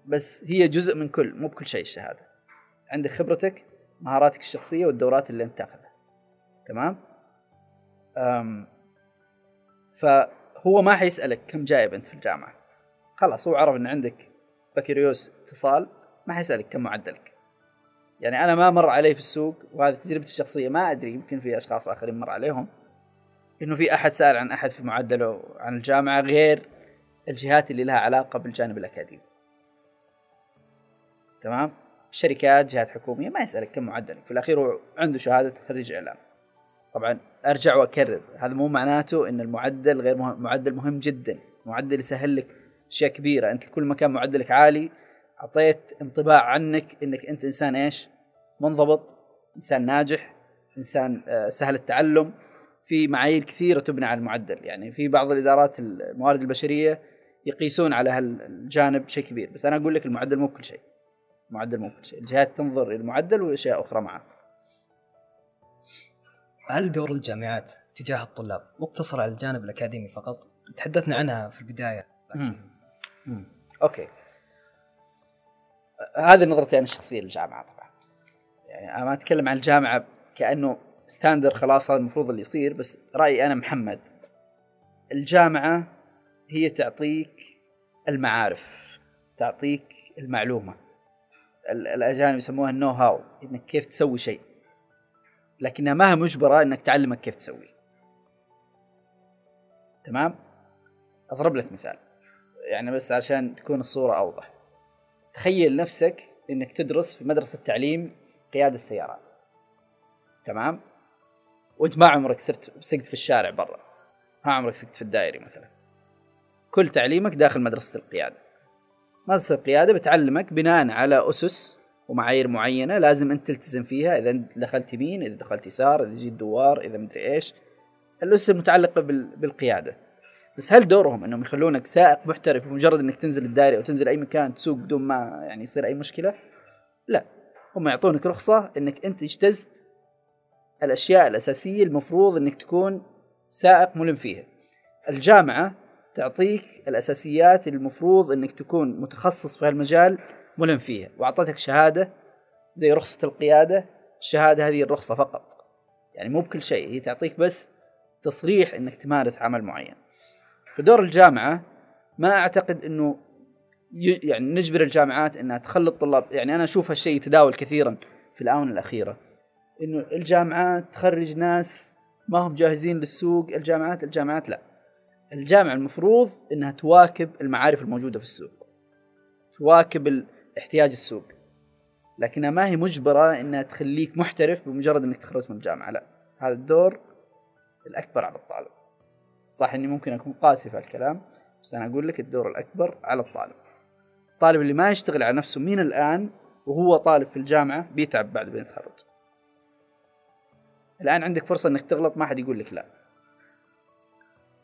بس هي جزء من كل مو بكل شيء الشهادة. عندك خبرتك مهاراتك الشخصية والدورات اللي أنت تاخذها. تمام؟ أم فهو ما حيسألك كم جايب أنت في الجامعة. خلاص هو عرف إن عندك بكالوريوس اتصال ما حيسألك كم معدلك. يعني أنا ما مر علي في السوق وهذه تجربتي الشخصية ما أدري يمكن في أشخاص آخرين مر عليهم إنه في أحد سأل عن أحد في معدله عن الجامعة غير الجهات اللي لها علاقة بالجانب الأكاديمي. تمام؟ شركات جهات حكومية ما يسألك كم معدلك. في الأخير هو عنده شهادة خريج إعلام. طبعا أرجع وأكرر هذا مو معناته إن المعدل غير مهم معدل مهم جدا معدل يسهل لك أشياء كبيرة أنت كل ما كان معدلك عالي أعطيت انطباع عنك إنك أنت إنسان إيش؟ منضبط، إنسان ناجح، إنسان آه، سهل التعلم، في معايير كثيرة تبنى على المعدل، يعني في بعض الإدارات الموارد البشرية يقيسون على هالجانب شيء كبير، بس أنا أقول لك المعدل مو كل شيء. المعدل مو كل شيء، الجهات تنظر إلى المعدل واشياء أخرى معه. هل دور الجامعات تجاه الطلاب مقتصر على الجانب الأكاديمي فقط؟ تحدثنا عنها في البداية. لكن... أوكي. هذه نظرتي أنا الشخصية للجامعة طبعا يعني أنا ما أتكلم عن الجامعة كأنه ستاندر خلاص هذا المفروض اللي يصير بس رأيي أنا محمد الجامعة هي تعطيك المعارف تعطيك المعلومة الأجانب يسموها النو هاو إنك كيف تسوي شيء لكنها ما هي مجبرة إنك تعلمك كيف تسوي. تمام؟ أضرب لك مثال. يعني بس عشان تكون الصورة أوضح. تخيل نفسك إنك تدرس في مدرسة تعليم قيادة السيارات تمام؟ وأنت ما عمرك صرت سقت في الشارع برا. ما عمرك سقت في الدائري مثلا. كل تعليمك داخل مدرسة القيادة. مدرسة القيادة بتعلمك بناء على أسس ومعايير معينة لازم أنت تلتزم فيها إذا دخلت يمين إذا دخلت يسار إذا جيت دوار إذا مدري إيش الاسس المتعلقه بالقيادة بس هل دورهم إنهم يخلونك سائق محترف بمجرد إنك تنزل الدائري أو تنزل أي مكان تسوق بدون ما يعني يصير أي مشكلة؟ لا هم يعطونك رخصة إنك أنت اجتزت الأشياء الأساسية المفروض إنك تكون سائق ملم فيها. الجامعة تعطيك الأساسيات المفروض إنك تكون متخصص في هالمجال ملم فيها. وأعطتك شهادة زي رخصة القيادة الشهادة هذه الرخصة فقط. يعني مو بكل شيء هي تعطيك بس تصريح إنك تمارس عمل معين. فدور الجامعة ما أعتقد إنه يعني نجبر الجامعات إنها تخلي الطلاب يعني أنا أشوف هالشيء يتداول كثيرا في الآونة الأخيرة. إنه الجامعات تخرج ناس ما هم جاهزين للسوق الجامعات الجامعات لا. الجامعة المفروض إنها تواكب المعارف الموجودة في السوق. تواكب احتياج السوق. لكنها ما هي مجبرة إنها تخليك محترف بمجرد إنك تخرج من الجامعة لا. هذا الدور الأكبر على الطالب. صح إني ممكن أكون قاسي في الكلام بس أنا أقول لك الدور الأكبر على الطالب. الطالب اللي ما يشتغل على نفسه من الآن وهو طالب في الجامعة بيتعب بعد ما يتخرج. الآن عندك فرصة إنك تغلط ما حد يقول لك لا.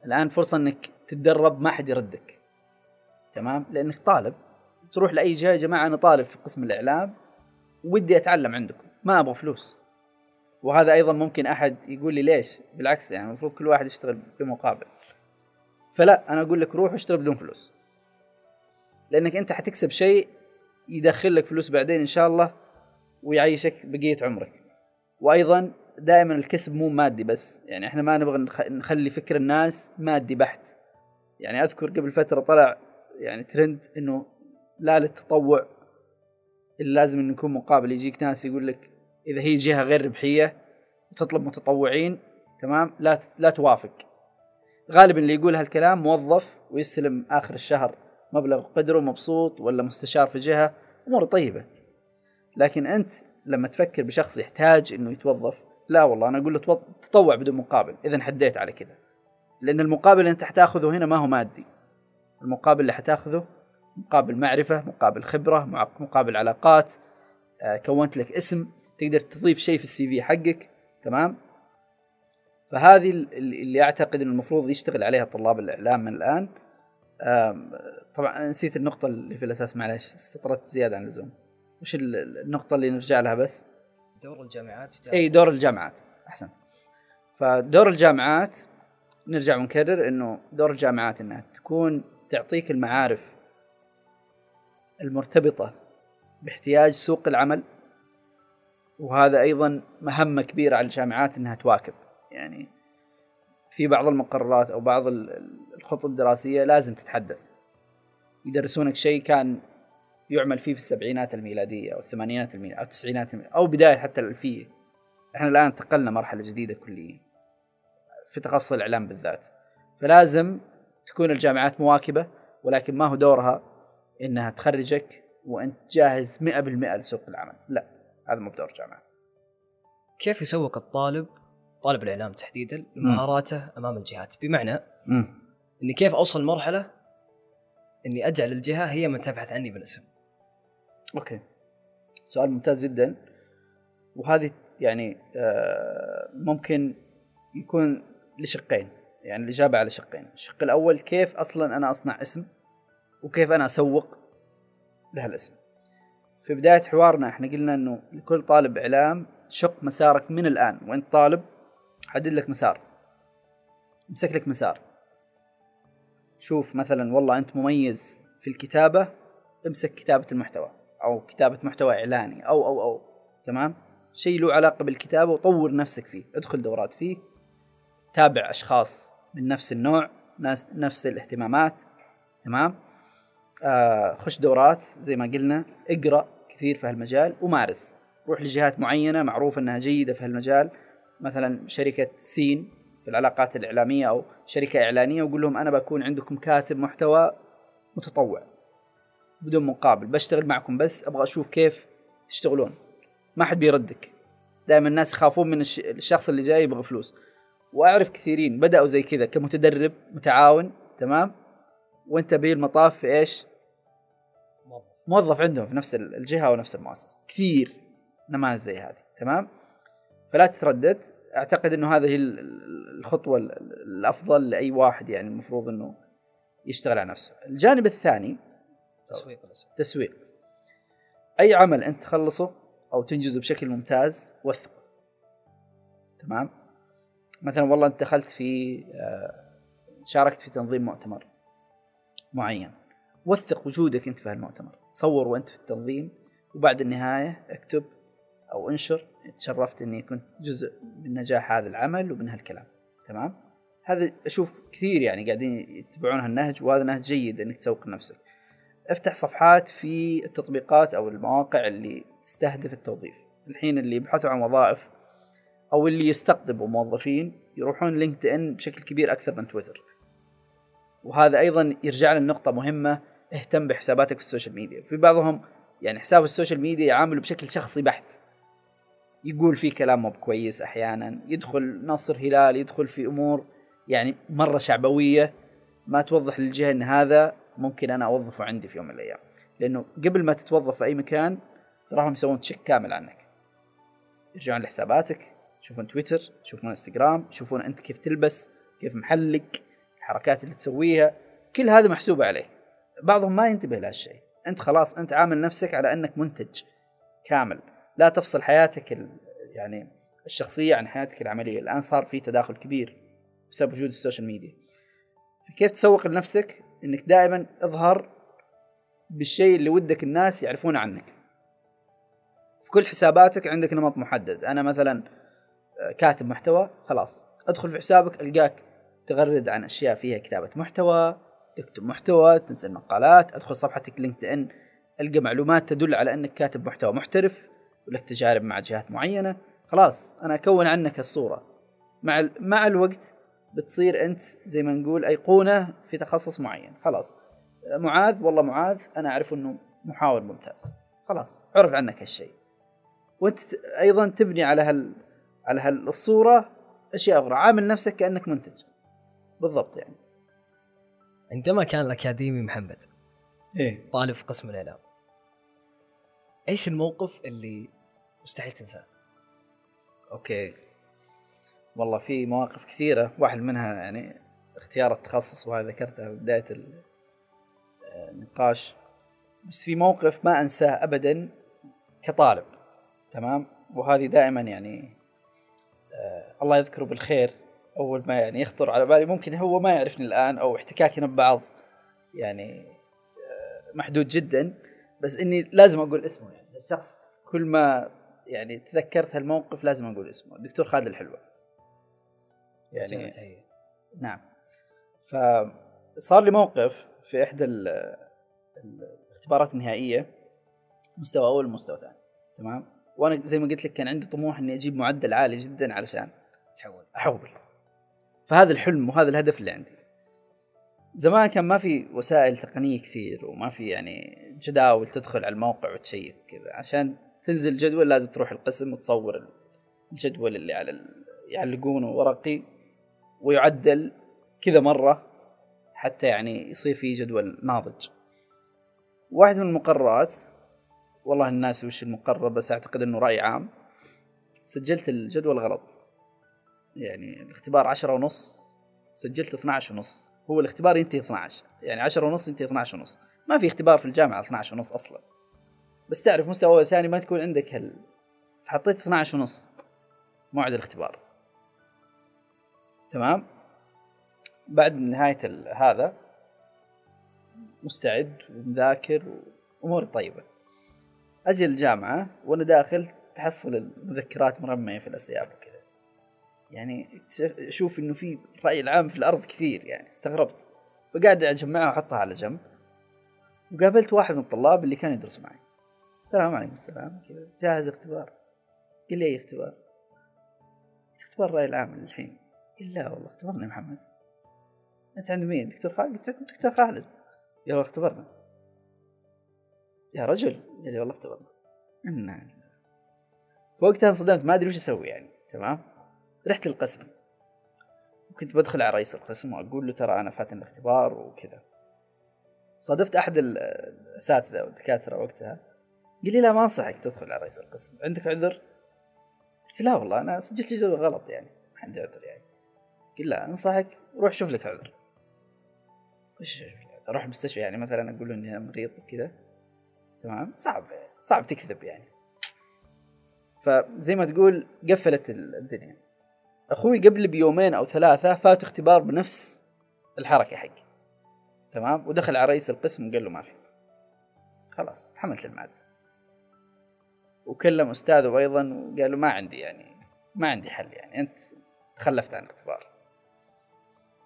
الآن فرصة إنك تتدرب ما حد يردك. تمام؟ لأنك طالب. تروح لأي جهة يا جماعة أنا طالب في قسم الإعلام ودي أتعلم عندكم ما أبغى فلوس. وهذا أيضا ممكن أحد يقول لي ليش؟ بالعكس يعني المفروض كل واحد يشتغل بمقابل. فلا أنا أقول لك روح واشتغل بدون فلوس. لأنك أنت حتكسب شيء يدخل لك فلوس بعدين إن شاء الله ويعيشك بقية عمرك. وأيضا دائما الكسب مو مادي بس يعني إحنا ما نبغى نخلي فكر الناس مادي بحت. يعني أذكر قبل فترة طلع يعني ترند إنه لا للتطوع. اللي لازم إنه يكون مقابل يجيك ناس يقول لك إذا هي جهة غير ربحية وتطلب متطوعين تمام؟ لا لا توافق. غالبا اللي يقول هالكلام موظف ويستلم آخر الشهر مبلغ قدره مبسوط ولا مستشار في جهة امور طيبة. لكن أنت لما تفكر بشخص يحتاج إنه يتوظف لا والله أنا أقول له تطوع بدون مقابل اذا حديت على كذا. لأن المقابل اللي أنت حتاخذه هنا ما هو مادي. المقابل اللي حتاخذه مقابل معرفة مقابل خبرة مقابل علاقات آه، كونت لك اسم تقدر تضيف شيء في السي في حقك تمام؟ فهذه اللي أعتقد إنه المفروض يشتغل عليها طلاب الإعلام من الآن. طبعا نسيت النقطة اللي في الأساس معلش استطردت زيادة عن اللزوم. وش النقطة اللي نرجع لها بس؟ دور الجامعات إي دور الجامعات. أحسنت. فدور الجامعات نرجع ونكرر إنه دور الجامعات إنها تكون تعطيك المعارف المرتبطة باحتياج سوق العمل وهذا أيضا مهمة كبيرة على الجامعات إنها تواكب. يعني في بعض المقررات أو بعض الخطط الدراسية لازم تتحدث. يدرسونك شيء كان يعمل فيه في السبعينات الميلادية أو الثمانينات الميلادية أو التسعينات الميلادية أو بداية حتى الألفية. إحنا الآن انتقلنا مرحلة جديدة كليا في تخصص الإعلام بالذات. فلازم تكون الجامعات مواكبة ولكن ما هو دورها إنها تخرجك وأنت جاهز 100% لسوق العمل. لا هذا مو بدور الجامعات كيف يسوق الطالب؟ طالب الإعلام تحديدا لمهاراته أمام الجهات. بمعنى مم. إني كيف أوصل مرحلة إني أجعل الجهة هي من تبحث عني بالاسم؟ أوكي. سؤال ممتاز جدا. وهذه يعني آه، ممكن يكون لشقين يعني الإجابة على شقين. الشق الأول كيف أصلا أنا أصنع اسم؟ وكيف أنا أسوق لهالاسم في بداية حوارنا إحنا قلنا إنه لكل طالب إعلام شق مسارك من الآن. وانت طالب حدد لك مسار. امسك لك مسار. شوف مثلا والله أنت مميز في الكتابة امسك كتابة المحتوى أو كتابة محتوى إعلاني أو أو أو. تمام؟ شيء له علاقة بالكتابة وطور نفسك فيه. ادخل دورات فيه. تابع أشخاص من نفس النوع ناس نفس الاهتمامات. تمام؟ آه خش دورات زي ما قلنا اقرأ كثير في هالمجال ومارس. روح لجهات معينة معروف إنها جيدة في هالمجال مثلا شركة سين في العلاقات الإعلامية أو شركة إعلانية وقول لهم أنا بكون عندكم كاتب محتوى متطوع بدون مقابل بشتغل معكم بس أبغى أشوف كيف تشتغلون. ما حد بيردك. دائما الناس يخافون من الش- الشخص اللي جاي يبغى فلوس. وأعرف كثيرين بدأوا زي كذا كمتدرب متعاون تمام؟ وانت به المطاف في إيش؟ موظف. عندهم في نفس الجهة أو نفس المؤسسة. كثير نماذج زي هذه تمام؟ فلا تتردد. أعتقد إنه هذه ال- ال- الخطوة ال- ال- الأفضل لأي واحد يعني المفروض إنه يشتغل على نفسه. الجانب الثاني تسويق تسويق. أي عمل أنت تخلصه أو تنجزه بشكل ممتاز وثق. تمام؟ مثلا والله أنت دخلت في آه، شاركت في تنظيم مؤتمر. معين. وثق وجودك أنت في هالمؤتمر. صور وأنت في التنظيم وبعد النهاية اكتب أو انشر تشرفت إني كنت جزء من نجاح هذا العمل ومن هالكلام. تمام؟ هذا أشوف كثير يعني قاعدين يتبعون هالنهج وهذا نهج جيد إنك تسوق لنفسك افتح صفحات في التطبيقات أو المواقع اللي تستهدف التوظيف. الحين اللي يبحثوا عن وظائف أو اللي يستقطبوا موظفين يروحون لينكد ان بشكل كبير أكثر من تويتر. وهذا أيضا يرجع للنقطه مهمة اهتم بحساباتك في السوشيال ميديا. في بعضهم يعني حساب السوشيال ميديا يعامله بشكل شخصي بحت. يقول فيه كلام مو كويس أحيانا يدخل نصر هلال يدخل في أمور يعني مرة شعبوية ما توضح للجهة إن هذا ممكن أنا أوظفه عندي في يوم من الأيام. لأنه قبل ما تتوظف في أي مكان تراهم يسوون check كامل عنك. يرجعون لحساباتك يشوفون تويتر يشوفون إنستغرام يشوفون أنت كيف تلبس كيف محلك. الحركات اللي تسويها كل هذا محسوبة عليك. بعضهم ما ينتبه لهالشيء. أنت خلاص أنت عامل نفسك على أنك منتج كامل. لا تفصل حياتك ال... يعني الشخصية عن حياتك العملية. الآن صار في تداخل كبير بسبب وجود السوشيال ميديا. فكيف تسوق لنفسك؟ إنك دائما اظهر بالشيء اللي ودك الناس يعرفونه عنك. في كل حساباتك عندك نمط محدد. أنا مثلا آه، كاتب محتوى خلاص. أدخل في حسابك ألقاك تغرد عن أشياء فيها كتابة محتوى تكتب محتوى تنزل مقالات أدخل صفحتك لينكد ان ألقى معلومات تدل على أنك كاتب محتوى محترف ولك تجارب مع جهات معينة. خلاص أنا أكون عنك الصورة. مع ال- مع الوقت بتصير أنت زي ما نقول أيقونة في تخصص معين. خلاص. معاذ والله معاذ أنا أعرف إنه محاور ممتاز. خلاص عرف عنك هالشيء. وأنت أيضا تبني على هال على هالصورة أشياء أخرى. عامل نفسك كأنك منتج. بالضبط يعني. عندما كان الأكاديمي محمد إيه. طالب في قسم الإعلام إيش الموقف اللي مستحيل تنساه؟ أوكي. والله في مواقف كثيرة واحد منها يعني اختيار التخصص وهذا ذكرتها في بداية ال- النقاش. بس في موقف ما أنساه ابدا كطالب تمام؟ وهذه دائما يعني آه الله يذكره بالخير أول ما يعني يخطر على بالي ممكن هو ما يعرفني الآن أو احتكاكنا ببعض يعني آه محدود جدا. بس إني لازم أقول اسمه يعني. الشخص كل ما يعني تذكرت هالموقف لازم أقول اسمه. الدكتور خالد الحلوة. يعني. نعم. فصار لي موقف في إحدى ال- ال- الاختبارات النهائية مستوى أول ومستوى ثاني. تمام؟ وأنا زي ما قلت لك كان عندي طموح إني أجيب معدل عالي جدا علشان تحول. أحول. فهذا الحلم وهذا الهدف اللي عندي. زمان كان ما في وسائل تقنية كثير وما في يعني جداول تدخل على الموقع وتشيك كذا. عشان تنزل جدول لازم تروح القسم وتصور الجدول اللي على يعلقونه ورقي ويعدل كذا مرة حتى يعني يصير في جدول ناضج. واحد من المقررات والله الناس وش المقرر بس أعتقد إنه رأي عام سجلت الجدول غلط. يعني الاختبار عشرة ونص سجلت 12 ونص. هو الاختبار ينتهي 12 يعني 10 ونص ينتهي 12 ونص. ما في اختبار في الجامعة 12 ونص أصلا. بس تعرف مستوى أول ثاني ما تكون عندك هال فحطيت 12 ونص. موعد الاختبار. تمام؟ بعد نهاية هذا مستعد ومذاكر وأموري طيبة. أجي الجامعة وأنا داخل تحصل المذكرات مرمية في الأسياب وكذا. يعني أشوف إنه في الراي العام في الأرض كثير يعني استغربت. فقاعد اجمعها واحطها على جنب. وقابلت واحد من الطلاب اللي كان يدرس معي. السلام عليكم السلام. كذا. جاهز اختبار؟ قال لي أي اختبار؟ اختبار الراي العام الحين قال لا والله اختبرنا يا محمد. أنت عند مين؟ دكتور خالد؟ قلت عند دكتور خالد. يلا اختبرنا. يا رجل. قال لي والله اختبرنا. إنا وقتها انصدمت ما أدري وش أسوي يعني تمام؟ رحت للقسم. وكنت بدخل على رئيس القسم وأقول له ترى أنا فاتن الاختبار وكذا. صادفت أحد الأساتذة والدكاترة وقتها قال لي لا ما انصحك تدخل على رئيس القسم. عندك عذر؟ قلت لا والله أنا سجلت جدول غلط يعني ما عندي عذر يعني. قال لا أنصحك روح شوف لك عذر. وش أروح المستشفى يعني مثلا أقول له إني مريض وكذا. تمام؟ صعب صعب تكذب يعني. فزي ما تقول قفلت الدنيا. أخوي قبل بيومين أو ثلاثة فات اختبار بنفس الحركة حقي. تمام؟ ودخل على رئيس القسم وقال له ما في. خلاص حملت الماده وكلم أستاذه أيضا وقال له ما عندي يعني ما عندي حل يعني أنت تخلفت عن الاختبار.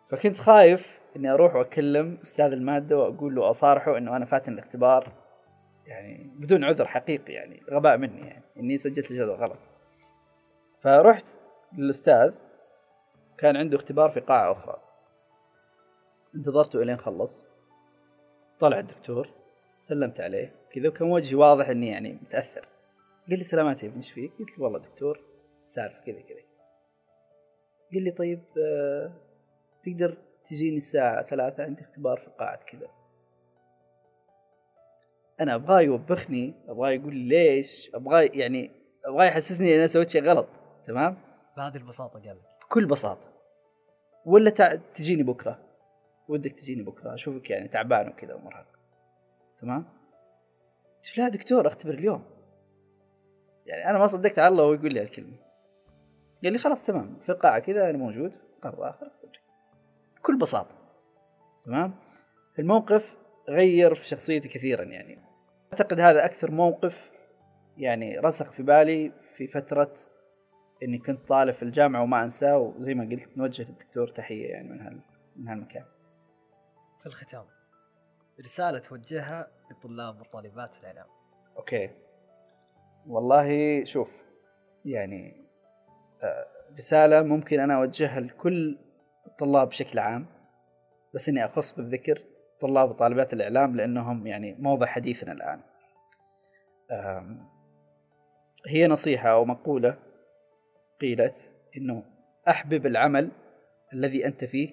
فكنت خايف إني أروح وأكلم أستاذ المادة وأقول له أصارحه إنه أنا فاتن الاختبار. يعني بدون عذر حقيقي يعني غباء مني يعني إني سجلت الجدول غلط. فرحت للاستاذ كان عنده اختبار في قاعة أخرى. انتظرته إلين خلص. طلع الدكتور سلمت عليه. كذا وكان وجهي واضح إني يعني متأثر. قال لي سلامات يا ابني إيش فيك؟ قلت له والله دكتور السالفة كذا كذا. قال لي طيب آه تقدر تجيني الساعة ثلاثة؟ عندي اختبار في قاعة كذا. أنا أبغاه يوبخني أبغاه يقول لي ليش؟ أبغاه يعني أبغاه يحسسني إن أنا سويت شيء غلط تمام؟ بهذه البساطة قال لك. بكل بساطة. ولا. تجيني بكرة. ودك تجيني بكرة. أشوفك يعني تعبان وكذا ومرهق. تمام؟ لا دكتور أختبر اليوم. يعني أنا ما صدقت على الله وهو يقول لي هالكلمة. قال لي خلاص تمام. في القاعة كذا أنا موجود. قرر آخر أختبرك. بكل بساطة. تمام؟ الموقف غير في شخصيتي كثيرا يعني. أعتقد هذا أكثر موقف يعني رسخ في بالي في فترة إني كنت طالب في الجامعة وما أنساه وزي ما قلت نوجه للدكتور تحية يعني من هال من هالمكان. في الختام رسالة توجهها لطلاب وطالبات الإعلام. أوكي. والله شوف يعني آه، رسالة ممكن أنا أوجهها لكل الطلاب بشكل عام بس إني أخص بالذكر طلاب وطالبات الإعلام لأنهم يعني موضع حديثنا الآن. هي نصيحة أو مقولة قيلت إنه أحبب العمل الذي أنت فيه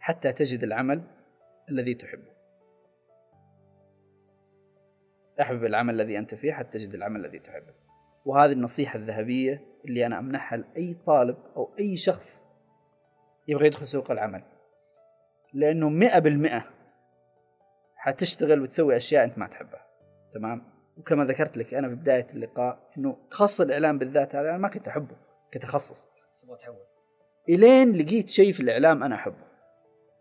حتى تجد العمل الذي تحبه. أحبب العمل الذي أنت فيه حتى تجد العمل الذي تحبه. وهذه النصيحة الذهبية اللي أنا أمنحها لأي طالب أو أي شخص يبغى يدخل سوق العمل. لأنه مئة بالمئة حتشتغل وتسوي أشياء أنت ما تحبها. تمام؟ وكما ذكرت لك أنا في بداية اللقاء إنه تخصص الإعلام بالذات هذا أنا ما كنت أحبه. كتخصص. تبغى تحول. إلين لقيت شيء في الإعلام أنا أحبه.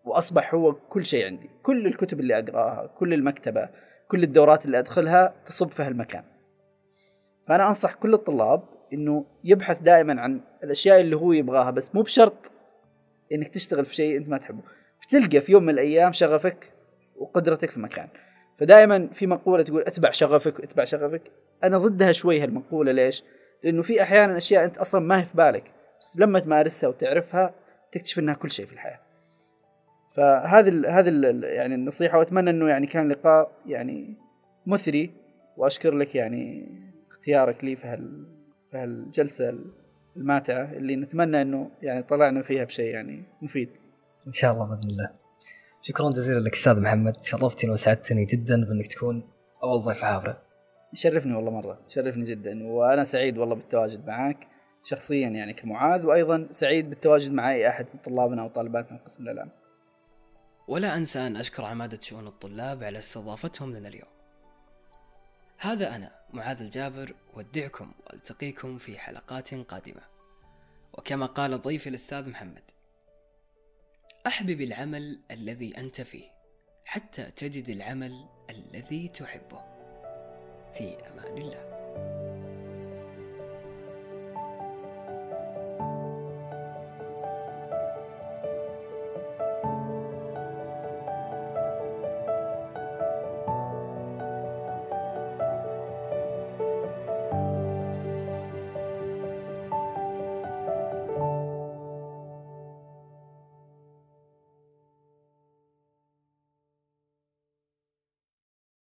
وأصبح هو كل شيء عندي. كل الكتب اللي أقرأها كل المكتبة كل الدورات اللي أدخلها تصب في هالمكان. فأنا أنصح كل الطلاب إنه يبحث دائما عن الأشياء اللي هو يبغاها بس مو بشرط إنك تشتغل في شيء أنت ما تحبه. بتلقى في يوم من الأيام شغفك وقدرتك في مكان. فدائما في مقولة تقول أتبع شغفك أتبع شغفك. أنا ضدها شوي هالمقولة ليش؟ لأنه في أحيانا أشياء أنت أصلا ما هي في بالك بس لما تمارسها وتعرفها تكتشف إنها كل شيء في الحياة. فهذه هذه يعني النصيحة وأتمنى إنه يعني كان لقاء يعني مثري وأشكر لك يعني اختيارك لي في هال في هالجلسة الماتعة اللي نتمنى إنه يعني طلعنا فيها بشيء يعني مفيد. إن شاء الله بإذن الله. شكرا جزيلا لك أستاذ محمد شرفتني وسعدتني جدا بإنك تكون أول ضيف حافره يشرفني والله مرة شرفني جدا وأنا سعيد والله بالتواجد معك شخصيا يعني كمعاذ وأيضا سعيد بالتواجد مع أي أحد من طلابنا وطالباتنا قسم الإعلام. ولا أنسى أن أشكر عمادة شؤون الطلاب على استضافتهم لنا اليوم. هذا أنا معاذ الجابر أودعكم وألتقيكم في حلقات قادمة. وكما قال ضيفي الأستاذ محمد أحبب العمل الذي أنت فيه حتى تجد العمل الذي تحبه. في أمان الله.